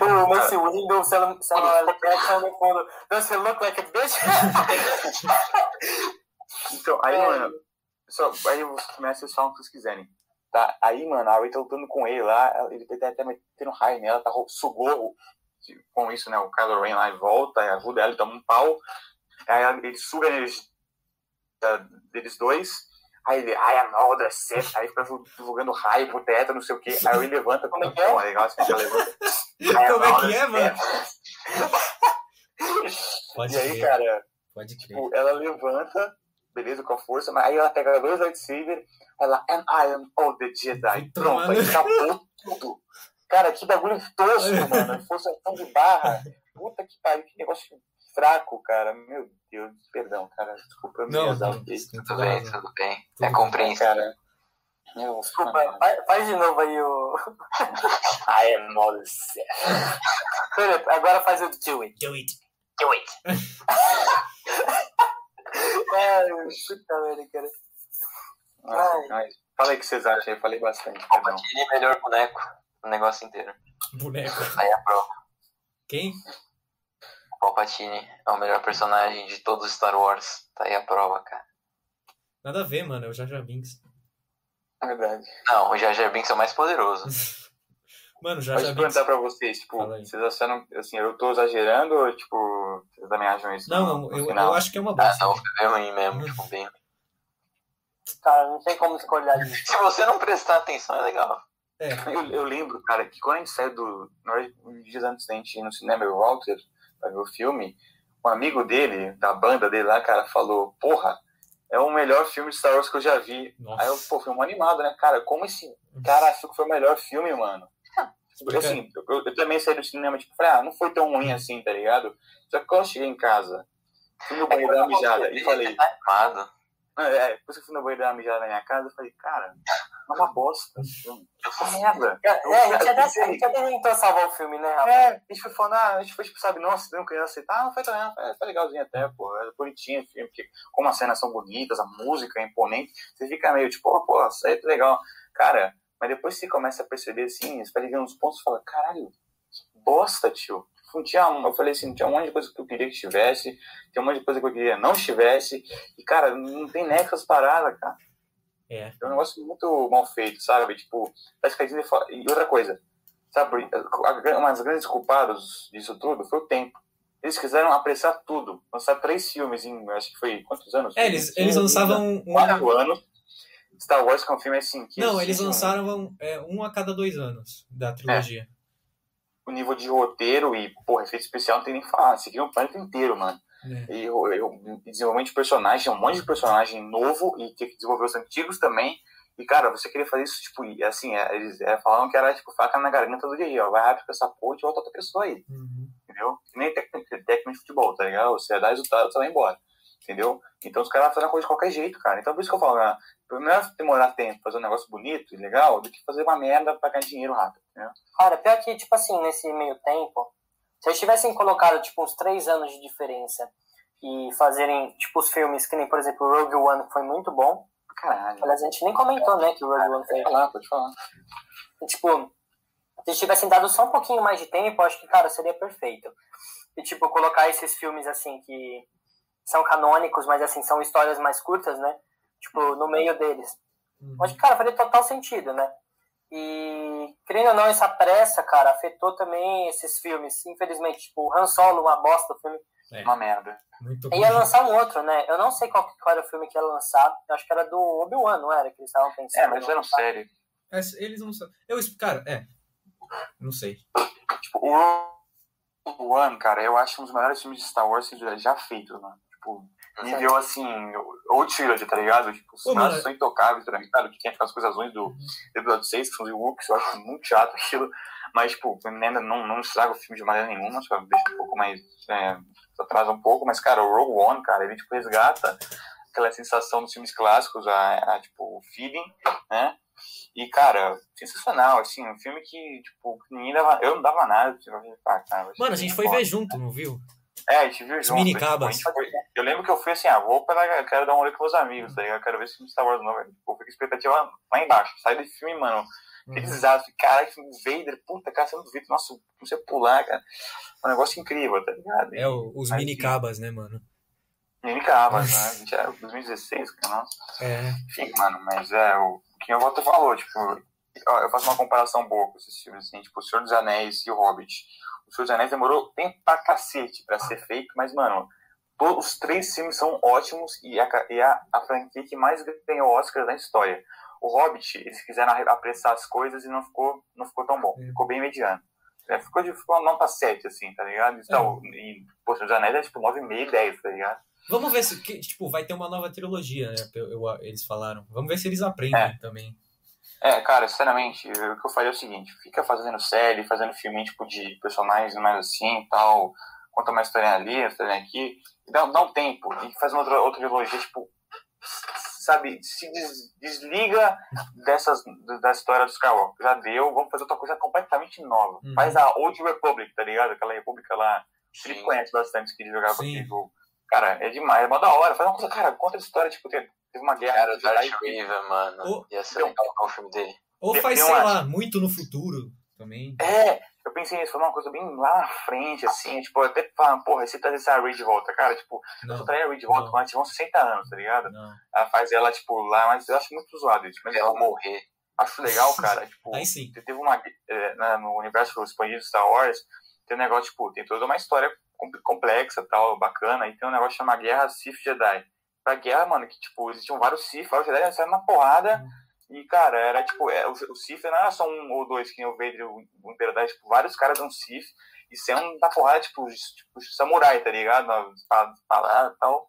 o Mace Windu, Samuel L. Jackson no fundo. Does he look like a bitch? Então, aí, É. mano, só, aí você começa, vocês falam o que vocês quiserem. Tá? Aí, mano, a Ray tá lutando com ele lá, ele tá até metendo raio nela, tá, sugou com isso, né? O Kylo Ren lá e volta, ajuda ela, ele toma um pau, aí ele suga eles, deles dois, aí ele, ai, a malda, certo, aí fica divulgando raio pro teto, não sei o quê, aí ele levanta, como é que é? legal assim, levanta. Como é que é, mano? Pode e aí, cara, Pode crer. tipo, ela levanta, beleza, com a força, mas aí ela pega dois lightsabers, ela, and I am all the Jedi. Pronto, mano. aí acabou tudo. Cara, que bagulho tosco, mano. Forçação de barra. Puta que pariu, que negócio fraco, cara. Meu Deus, perdão, cara. Desculpa, eu me Não, exaltei. tem Tudo bem, tudo bem. Tudo É compreensível. Cara. Meu, Desculpa, mano. faz, de novo aí o. I am all the agora faz o do it. Do it. Do it. Puta merda, cara. Ai, mas Fala aí o que vocês acham, eu falei bastante. Palpatine melhor boneco do negócio inteiro. Boneco. Aí a prova. Quem? O Palpatine é o melhor personagem de todos os Star Wars. Tá aí a prova, cara. Nada a ver, mano. É o Jar Jar Binks. É verdade. Não, o Jar Jar Binks é o mais poderoso. Mano, o Jar Jar Binks... perguntar pra vocês, tipo, vocês acharam, assim, eu tô exagerando ou, tipo, vocês também acham isso? Não, eu, eu acho que é uma Ah, bosta. não, foi ruim mesmo, tipo, bem. Cara, não tem como escolher isso. Se você não prestar atenção, é legal. É. Eu, eu lembro, cara, que quando a gente saiu do. Nós, uns dias antes da gente ir no cinema, o Walter, pra ver o filme, um amigo dele, da banda dele lá, cara, falou: Porra, é o melhor filme de Star Wars que eu já vi. Nossa. Aí eu, pô, um animado, né, cara? Como esse cara achou que foi o melhor filme, mano? Porque, assim, eu, eu também saí do cinema, tipo, falei, ah, não foi tão ruim assim, tá ligado? Só que quando eu cheguei em casa, fui no banheiro dar uma mijada e falei, Tá animado. é, depois que eu fui no banheiro dar uma mijada na minha casa, eu falei, cara, é uma bosta esse filme. É merda. É, a gente até, a gente até tentou salvar o filme, né? É, a gente foi falando, ah, a gente foi, tipo, sabe, nossa, não queria aceitar, ah, não foi também, foi, foi legalzinho até, pô, é bonitinho o filme, porque como as cenas são bonitas, a música é imponente, você fica meio tipo, pô, pô, isso aí é legal. Cara, mas depois você começa a perceber assim, você vai vendo uns pontos e fala, caralho, que bosta, tio. Não tinha, um- eu falei assim, tinha um monte de coisa que eu queria que estivesse, tinha um monte de coisa que eu queria que não estivesse, e cara, não tem nexo as paradas, cara. É. É um negócio muito mal feito, sabe? Tipo, parece que a Disney fala... E outra coisa, sabe? Uma das grandes culpadas disso tudo foi o tempo. Eles quiseram apressar tudo. Lançar três filmes em, acho que foi, quantos anos? É, eles, eles lançavam um. Quatro anos. Star Wars que é um filme assim... Que Não, eles exige um- lançaram é, um a cada dois anos da trilogia. O nível de roteiro e, porra, efeito especial não tem nem que falar. Aqui é um planeta inteiro, mano. É. E o, o desenvolvimento de personagem, um monte de personagem novo e ter que desenvolver os antigos também. E, cara, você queria fazer isso, tipo, assim, é, eles é, falavam que era, tipo, faca na garganta do dia, ó. Vai rápido com essa porra e volta outra pessoa aí, Uhum. entendeu? Que nem técnico de futebol, tá ligado? Você dá resultado, você vai embora, entendeu? Então os caras fazem a coisa de qualquer jeito, cara. Então por isso que eu falo, né? Melhor demorar tempo, fazer um negócio bonito e legal, do que fazer uma merda pra ganhar dinheiro rápido, entendeu? Cara, pior que, tipo assim, nesse meio tempo, se eles tivessem colocado, tipo, uns três anos de diferença e fazerem, tipo, os filmes, que nem, por exemplo, Rogue One, que foi muito bom. Caralho. Aliás, a gente nem comentou, né, que o Rogue One foi... Pode falar, pode falar. E, tipo, se eles tivessem dado só um pouquinho mais de tempo, eu acho que, cara, seria perfeito. E, tipo, colocar esses filmes, assim, que são canônicos, mas, assim, são histórias mais curtas, né? Tipo, no meio deles. Uhum. Que, cara, faria total sentido, né? E, querendo ou não, essa pressa, cara, afetou também esses filmes. Infelizmente, tipo, Han Solo, uma bosta o filme. Uma merda. Muito E bom. ia lançar um outro, né? Eu não sei qual, qual era o filme que ia lançar. Eu acho que era do Obi-Wan, não era? Que eles estavam pensando. É, mas era um sério. Mas Eles não sabem. Eu, cara, é. Não sei. Tipo, o One, cara, eu acho um dos melhores filmes de Star Wars já- já feitos, mano. Tipo, nível assim, ou trilogy, tá ligado? Tipo, os mano. são intocáveis, tá ligado? Que tem aquelas coisas ruins do episódio 6, que são os Ewoks, eu acho muito chato aquilo. Mas, tipo, ainda não, não estraga o filme de maneira nenhuma, só deixa um pouco mais. É, atrasa um pouco, mas, cara, o Rogue One, cara, ele, tipo, resgata aquela sensação dos filmes clássicos, a, a, tipo, o feeling, né? E, cara, sensacional, assim, um filme que, tipo, ninguém dava. Eu não dava nada. Ah, cara, Mano, a gente foi ver junto, não viu? É, a gente viu junto. mini tipo, cabas. a gente foi- eu lembro que eu fui assim, ah, vou pra, eu quero dar um olho com meus amigos, tá ligado? Eu quero ver esse filme Star Wars novo. Eu fui com a expectativa lá embaixo. Sai desse filme, mano. Uhum. desastre. Caralho, filme do Vader, puta, cara, você não Vader, nossa, você pular, cara. Um negócio incrível, tá ligado? É os Mas, mini cabas, né, mano? Mini cabas, né? A gente era 2016, cara, nossa. É. Enfim, mano, mas é, o que o Walter falou, tipo, eu faço uma comparação boa com esses filmes, assim, tipo, O Senhor dos Anéis e O Hobbit. O Senhor dos Anéis demorou tempo pra cacete pra ser feito, mas, mano, todos os três filmes são ótimos e a, e a, a franquia que mais ganhou Oscar na história. O Hobbit, eles quiseram apressar as coisas e não ficou, não ficou tão bom, É. ficou bem mediano. É, ficou, de, ficou uma nota 7, assim, tá ligado? Então, E, pô, O Senhor dos Anéis é tipo 9,5, 10, tá ligado? Vamos ver se, que, tipo, vai ter uma nova trilogia, né? eu- eu- eles falaram. Vamos ver se eles aprendem É. também. É, cara, sinceramente, o que eu faria é o seguinte, fica fazendo série, fazendo filme, tipo, de personagens mais assim, tal, conta uma história ali, uma história aqui, e dá, dá um tempo, e faz uma outra, outra trilogia, tipo, sabe, se des- desliga dessas, da história dos Skywalker, já deu, vamos fazer outra coisa completamente nova. Uhum. Faz a Old Republic, tá ligado? Aquela república lá, ele Sim. conhece bastante, que ele jogava aquele jogo. Cara, é demais, é mó da hora, faz uma coisa, cara, conta a história, tipo, teve, uma guerra... Cara, de Darth Vader, mano. Ô, Ia ser legal com o filme dele. Ou Tem- faz, tem sei uma- lá, muito no futuro também. É, eu pensei nisso, foi uma coisa bem lá na frente, assim, tipo, até falando, porra, se trazer essa Ray de volta, cara, tipo, eu Não, só traria a Ray de volta ela tiver uns 60 anos, tá ligado? não. Ela faz ela, tipo, lá, mas eu acho muito zoado isso, mas Ela eu morrer. acho legal, cara, tipo, Aí sim. teve uma, é, na- no universo expandido Star Wars, tem um negócio, tipo, tem toda uma história com- complexa, tal, bacana, e tem um negócio chamado Guerra Sith-Jedi. Pra guerra, mano, que, tipo, existiam vários Sith, vários Jedi, saíram na porrada, e, cara, era, tipo, é, o, o Sith não era só um ou dois, que nem o Vader o, o Imperador, era, tipo, vários caras eram Sith, e saiam da porrada, tipo, tipo, samurai, tá ligado? Na espada espada tal.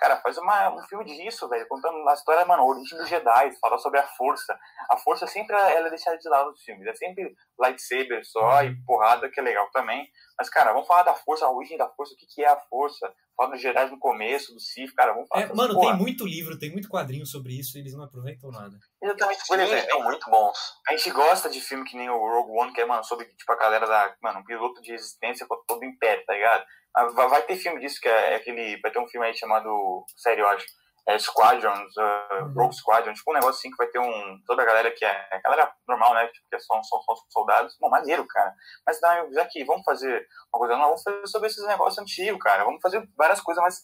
Cara, faz uma, um filme disso, velho, contando a história, mano, a origem dos Jedi, falar sobre a força. A força sempre ela é deixada de lado nos filmes. É sempre lightsaber só e porrada, que é legal também. Mas, cara, vamos falar da força, a origem da força, o que, que é a força. Fala dos Jedi no começo, do Sith, cara, vamos falar É, mano, porra. tem muito livro, tem muito quadrinho sobre isso e eles não aproveitam nada. Exatamente, por exemplo, estão muito bons. a gente gosta de filme que nem o Rogue One, que é, mano, sobre, tipo, a galera da, mano, um piloto de resistência contra todo o Império, tá ligado? Ah, Vai, ter filme disso, que é, é aquele, vai ter um filme aí chamado, sério, eu acho, é Squadrons, uh. Rogue Squadron, tipo um negócio assim que vai ter um, toda a galera que é, a galera normal, né, tipo, que são, são, são soldados, bom, maneiro, cara. Mas não, já que vamos fazer uma coisa nova, vamos fazer sobre esses negócios antigos, cara, vamos fazer várias coisas, mas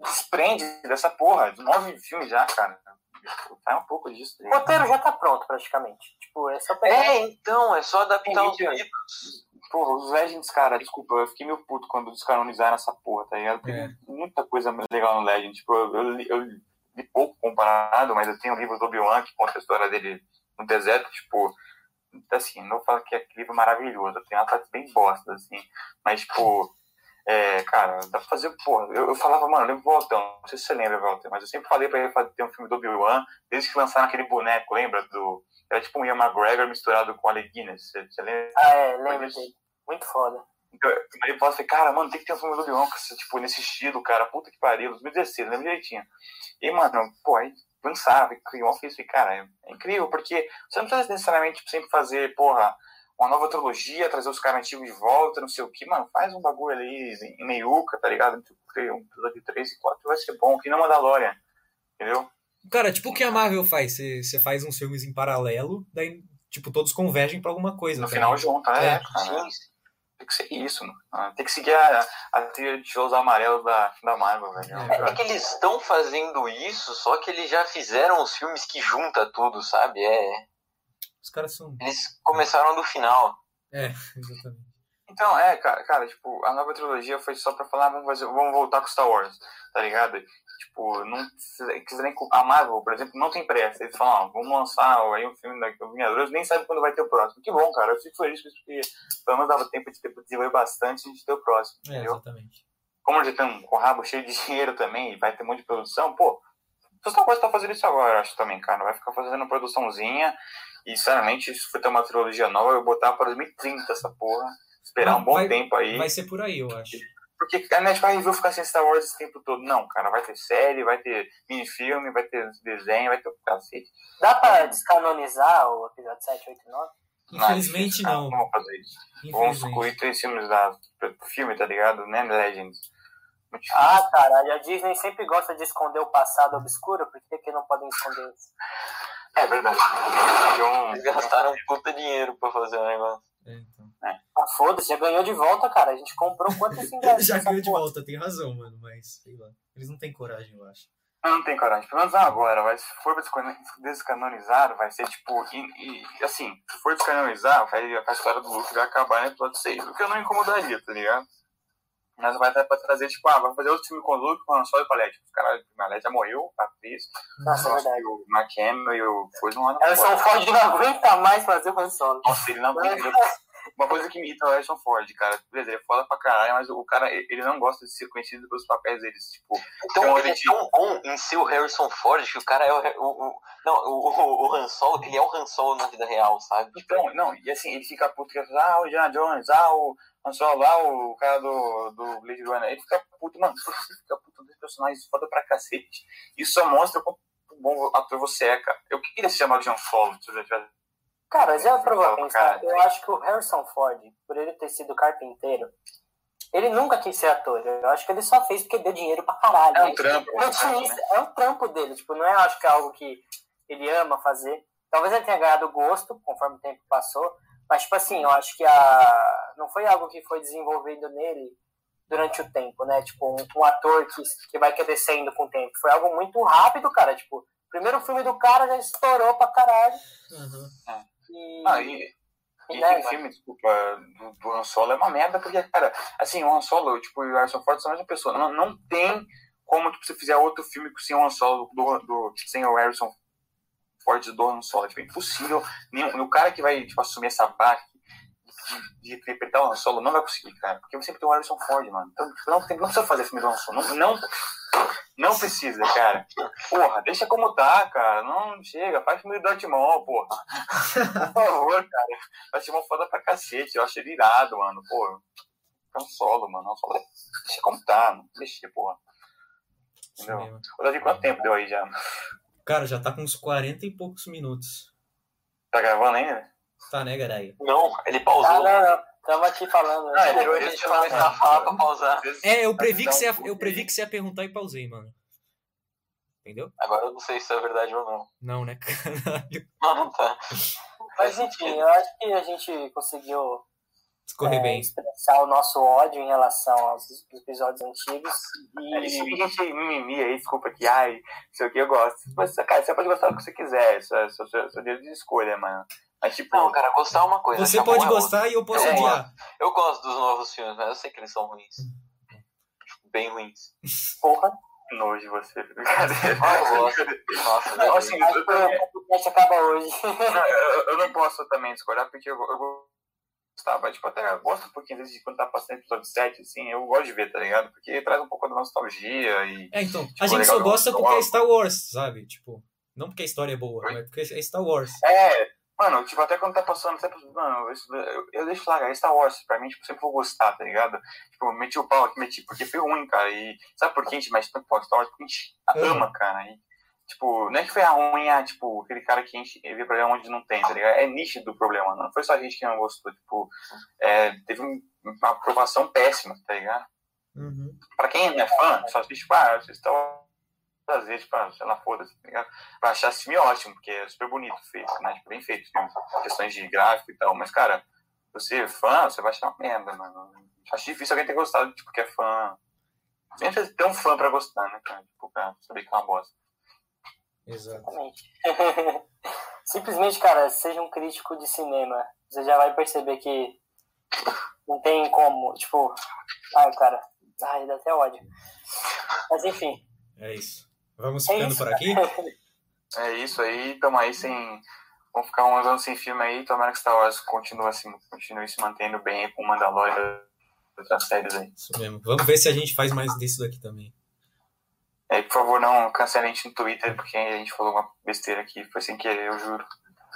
desprende dessa porra, nove filmes já, cara. Sai um pouco disso. tá O roteiro já tá pronto, praticamente. Tipo, é só pegar. É, então, é só adaptar os livros. Porra, os Legends, cara, desculpa, eu fiquei meio puto quando descanonizaram essa porra, tá ligado? Tem É. muita coisa legal no Legend. Tipo, eu, eu, li- eu li pouco comparado, mas eu tenho o livro do Obi-Wan que conta a história dele no deserto, tipo, assim, não vou falar que é livro maravilhoso, tem uma parte bem bosta, assim, mas, tipo, é, cara, dá pra fazer, porra, eu, eu falava, mano, eu lembro o Waltão, não sei se você lembra, Walter, mas eu sempre falei pra ele fazer ter um filme do Obi-Wan, desde que lançaram aquele boneco, lembra? Do, era tipo um Ian McGregor misturado com Alec Guinness, você, você lembra? Ah, é, lembro Mas-. Muito foda. Então, Aí eu falei, cara, mano, tem que ter um filme do esse- tipo, nesse estilo, cara, puta que pariu, 2016, lembro direitinho. E, mano, pô, aí lançava, criou, fez, e, cara, é, é incrível, porque você não precisa necessariamente tipo, sempre fazer, porra, uma nova trilogia, trazer os caras antigos de volta, não sei o que, mano, faz um bagulho ali em meiuca, tá ligado? Entre um episódio 3 e 4 vai ser bom, que não Mandalorian, entendeu? Cara, tipo o que a Marvel faz? Você faz uns filmes em paralelo, daí, tipo, todos convergem pra alguma coisa. No tá final ligado? junto, é, É, cara. Tem que ser isso, mano. Ah, Tem que seguir a, a trilha de shows amarelo da, da Marvel, velho. É, É que eles estão fazendo isso, só que eles já fizeram os filmes que junta tudo, sabe? É, Os caras são. eles começaram do final. É, exatamente. Então, é, cara, cara, tipo, a nova trilogia foi só pra falar, vamos, fazer, vamos voltar com Star Wars, tá ligado? Tipo, não quiserem a Marvel, por exemplo, não tem pressa. Eles falam, ó, vamos lançar aí um filme da Vingadores, nem sabe quando vai ter o próximo. Que bom, cara, eu fico feliz com isso, porque pelo menos dava tempo de ter- desenvolver bastante e de ter o próximo, É, entendeu? exatamente. Como já tem o rabo cheio de dinheiro também, e vai ter um monte de produção, pô, o Star Wars tá fazendo isso agora, eu acho também, cara. Vai ficar fazendo produçãozinha, e sinceramente, se for ter uma trilogia nova, eu vou botar pra 2030 essa porra. Esperar um bom Vai- tempo aí. Vai ser por aí, eu acho. Porque a Net vai ficar sem Star Wars esse tempo todo. Não, cara, vai ter série, vai ter minifilme, vai ter desenho, vai ter o cacete. Dá pra descanonizar o episódio 7, 8 e 9? Infelizmente não. Não vou fazer isso. Vamos excluir três filmes da filme, tá ligado? Né, Legends. Ah, caralho, a Disney sempre gosta de esconder o passado obscuro, por que, que não podem esconder isso? É verdade. Eles gastaram um puta dinheiro pra fazer o negócio. É. Ah, foda-se, já ganhou de volta, cara. A gente comprou quantos ingressos? Já ganhou de porra? volta, tem razão, mano, mas sei lá. Eles não têm coragem, eu acho. Não, não tem coragem. Pelo menos não agora, mas se for descanonizado, vai ser tipo. E, e, assim, se for descanonizar, vai, a história do Luke vai acabar no episódio 6. O que eu não incomodaria, tá ligado? Mas vai dar pra trazer, tipo, ah, vai fazer outro filme com o Luke, com o Solo e com a Led. Os caras, a Led já morreu, a atriz. Nossa, é verdade. o McKenna e o coisa não Harrison Ford não aguenta mais fazer o Han Solo. Nossa, ele não aguenta. Uma coisa que me irrita é o Harrison Ford, cara. Beleza, ele é foda pra caralho, mas o cara, ele não gosta de ser conhecido pelos papéis deles. Tipo, então ele é tão bom em ser o Harrison Ford que o cara é o. o, o não, o, o, o Han Solo, ele é o Han Solo na vida real, sabe? Então, não, e assim, ele fica puto que ah, o John Jones, ah, o Han Solo lá, o cara do, do Blade Runner. Ele fica puto, mano, você fica puto dos personagens foda pra cacete. Isso só mostra quanto bom ator você é, cara. Eu queria se chamar de John Solo se eu já tivesse Cara, já pra pensar, eu acho que o Harrison Ford, por ele ter sido carpinteiro, ele nunca quis ser ator. Eu acho que ele só fez porque deu dinheiro pra caralho. É um trampo. É, né? é um trampo dele. Tipo, não é acho que é algo que ele ama fazer. Talvez ele tenha ganhado gosto conforme o tempo passou. Mas, tipo assim, eu acho que a... não foi algo que foi desenvolvido nele durante o tempo, né? Tipo, um, um ator que, que vai crescendo com o tempo. Foi algo muito rápido, cara. Tipo, primeiro filme do cara já estourou pra caralho. Uhum. É. E... Ah, e, e tem filme, desculpa, do, do Han Solo é uma merda, porque, cara, assim, o Han Solo tipo, e o Harrison Ford são a mesma pessoa. Não, não tem como tipo, você fizer outro filme sem o Han Solo, do, do, sem o Harrison Ford do Han Solo. Tipo, é impossível. Nenhum, o cara que vai tipo, assumir essa parte de, interpretar o Han Solo não vai conseguir, cara. Porque você sempre tem o Harrison Ford, mano. Então, não, tem, não precisa fazer filme do Han Solo. Não, não, não precisa, cara. Porra, deixa como tá, cara. Não chega, faz filme do Dartmouth, porra. Por favor, cara. Dartmouth foda pra cacete. Eu acho ele irado, mano. Pô, é um solo, mano. É um solo. Deixa como tá, não deixa, porra. Entendeu? O Davi, quanto tempo deu aí já? Cara, já tá com uns 40 e poucos minutos. Tá gravando ainda? Tá, né, Garay? Não, ele pausou. Ah, não, não. Tamo aqui falando. Ah, ele a gente vai começar a falar pra pausar. É, eu previ, que você ia, eu previ que você ia perguntar e pausei, mano. Entendeu? Agora eu não sei se é verdade ou não. Não, né, caralho? Não, tá. Mas enfim, eu acho que a gente conseguiu Escorrer é, bem. expressar o nosso ódio em relação aos episódios antigos. E... É, gente mimimi aí, desculpa que, ai, sei o que eu gosto. Mas, cara, você pode gostar do que você quiser, isso é seu, seu, seu dedo de escolha, mano. Mas, tipo, não, cara, gostar é uma coisa. Você pode gostar e eu posso eu odiar. Eu gosto dos novos filmes, mas eu sei que eles são ruins. Bem ruins. Porra. Nojo de você. Brincadeira. Ah, eu gosto. Nossa, não, assim, eu, o podcast acaba hoje. Não, eu, eu, não posso também discordar, porque eu, eu gostava, tipo, até gosto um pouquinho desde quando tá passando episódio 7, assim, eu gosto de ver, tá ligado? Porque traz um pouco da nostalgia e... É, então, tipo, a gente só legal, gosta porque é Star Wars, sabe? Tipo, não porque a história é boa, mas porque é Star Wars. É, Mano, tipo, até quando tá passando, sempre, mano, eu, eu, eu deixo lá, é Star Wars, pra mim, tipo, sempre vou gostar, tá ligado? Tipo, meti o pau aqui, meti, porque foi ruim, cara, e sabe por que a gente mete tanto pau Star Wars? Porque a gente Uhum. ama, cara, e, tipo, não é que foi a ruim, ah, tipo, aquele cara que a gente vê problema onde não tem, tá ligado? É nítido o problema, não foi só a gente que não gostou, tipo, é, teve um, uma aprovação péssima, tá ligado? Uhum. Pra quem não é fã, só assiste, tipo, ah, vocês estão fazer, tipo, ah, sei lá, foda-se, tá ligado? Vai achar esse filme ótimo, porque é super bonito feito, né? Tipo, bem feito, filme, questões de gráfico e tal, mas, cara, você é fã, você vai achar uma merda, mano. Acho difícil alguém ter gostado, tipo, que é fã. Sempre ter um fã pra gostar, né, cara? Tipo, pra saber que é uma bosta. Exatamente. Simplesmente, cara, seja um crítico de cinema. Você já vai perceber que não tem como, tipo, ai, cara, ai, dá até ódio. Mas enfim. É isso. Vamos É ficando isso, por aqui? É isso aí, tamo aí sem. Vamos ficar uns anos sem filme aí, tomara que Star Wars continue, assim, continue se mantendo bem com o Mandalorian e outras séries aí. Isso mesmo. Vamos ver se a gente faz mais disso daqui também. É, por favor, não cancele a gente no Twitter, porque a gente falou uma besteira aqui, foi sem querer, eu juro.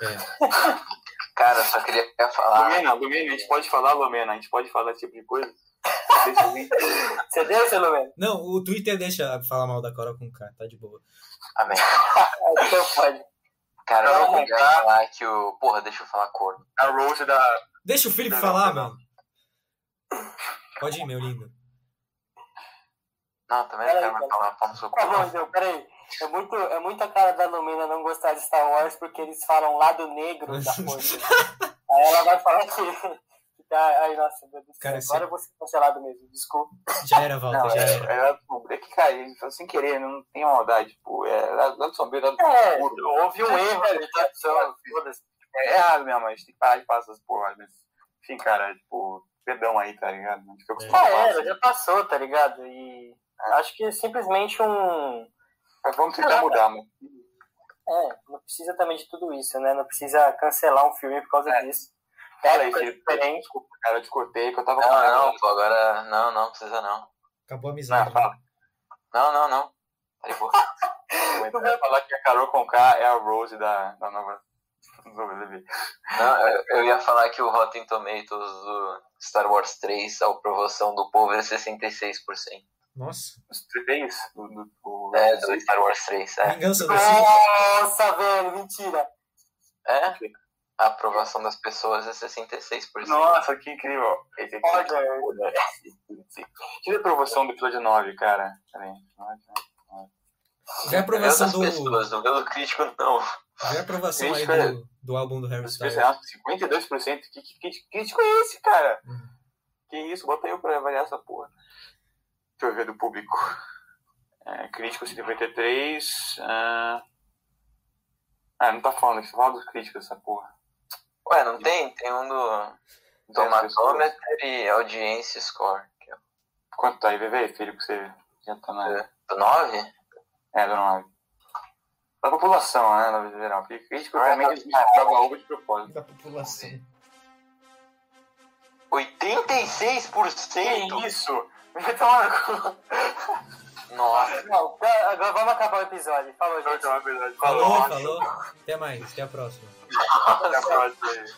É. Cara, só queria falar. Lumena, Lumena, a gente pode falar, Lumena, a gente pode falar esse tipo de coisa? Deixa. Você deu, seu nome? Não, o Twitter deixa falar mal da Cora com K, tá de boa. Amém. Então pode. Cara, eu Não, vou falar que o. Porra, deixa eu falar corno. A Rose da. Deixa o Felipe Não, falar, não. mano. Pode ir, meu lindo. Não, também Peraí, não quero mais falar pau no seu cu. Tá bom, peraí. É muito, é muito a cara da Lumina não gostar de Star Wars porque eles falam lado negro da força. Aí ela vai falar que, que Ai, nossa, meu Deus do céu. Cara, Agora eu vou ser cancelado mesmo, desculpa. Já era, Walter, Não, já é, era. é, é que, ele falou sem querer, não tem maldade, tipo, é lado sombrio, lado É, escuro. houve um erro de tradução, foda-se. É errado mesmo, a gente tem que parar de passar essas porra, mas, enfim, cara, tipo, perdão aí, tá ligado? Fica acostumado com era, já passou, tá ligado? E acho que é simplesmente um. Mas vamos tentar mudar, mano. É, não precisa também de tudo isso, né? Não precisa cancelar um filme por causa É. disso. Fala aí, Época Felipe. diferente. Desculpa, cara, eu te cortei, que eu tava Não, não, pô, agora. Não, não, precisa não. Acabou a Não, amizade. fala. Não, não, não. Tá de boa. Eu ia falar que a Carol Conká é a Rose da, da nova. Não, eu, eu ia falar que o Rotten Tomatoes do Star Wars 3, a aprovação do povo é 66%. Nossa. Os três? Do, do, do- É, do Star Wars 3, é. Vingança do Sith. Nossa, velho, mentira. É? A aprovação das pessoas é 66%. Nossa, que incrível. Esse aqui. Order. Tive a aprovação do episódio 9, cara. Peraí. Vê a aprovação das do. pessoas, do meu crítico não. Vê a aprovação aí do, do álbum do Harry Styles. especialistas, 52%. Que, que, que, que crítico é esse, cara? Uhum. Que isso? Bota eu pra avaliar essa porra. Deixa eu ver do público. É, crítico 53. Ah... ah, não tá falando. Só fala dos críticos essa porra. Ué, não tem? Tem um do pessoas. Tomatometer e Audiência Score. Que é Quanto tá aí, VV, filho? Que você já tá na. do 9? É, do 9. Da população, né? No geral. Porque crítico Ah, realmente a gente joga uva de propósito. Da população. 86%? Que isso? Vai tomar no cu. Nossa. Não, agora vamos acabar o episódio. Falou, gente. Falou, Falou, falou. Até mais. Até a próxima. Até a próxima aí.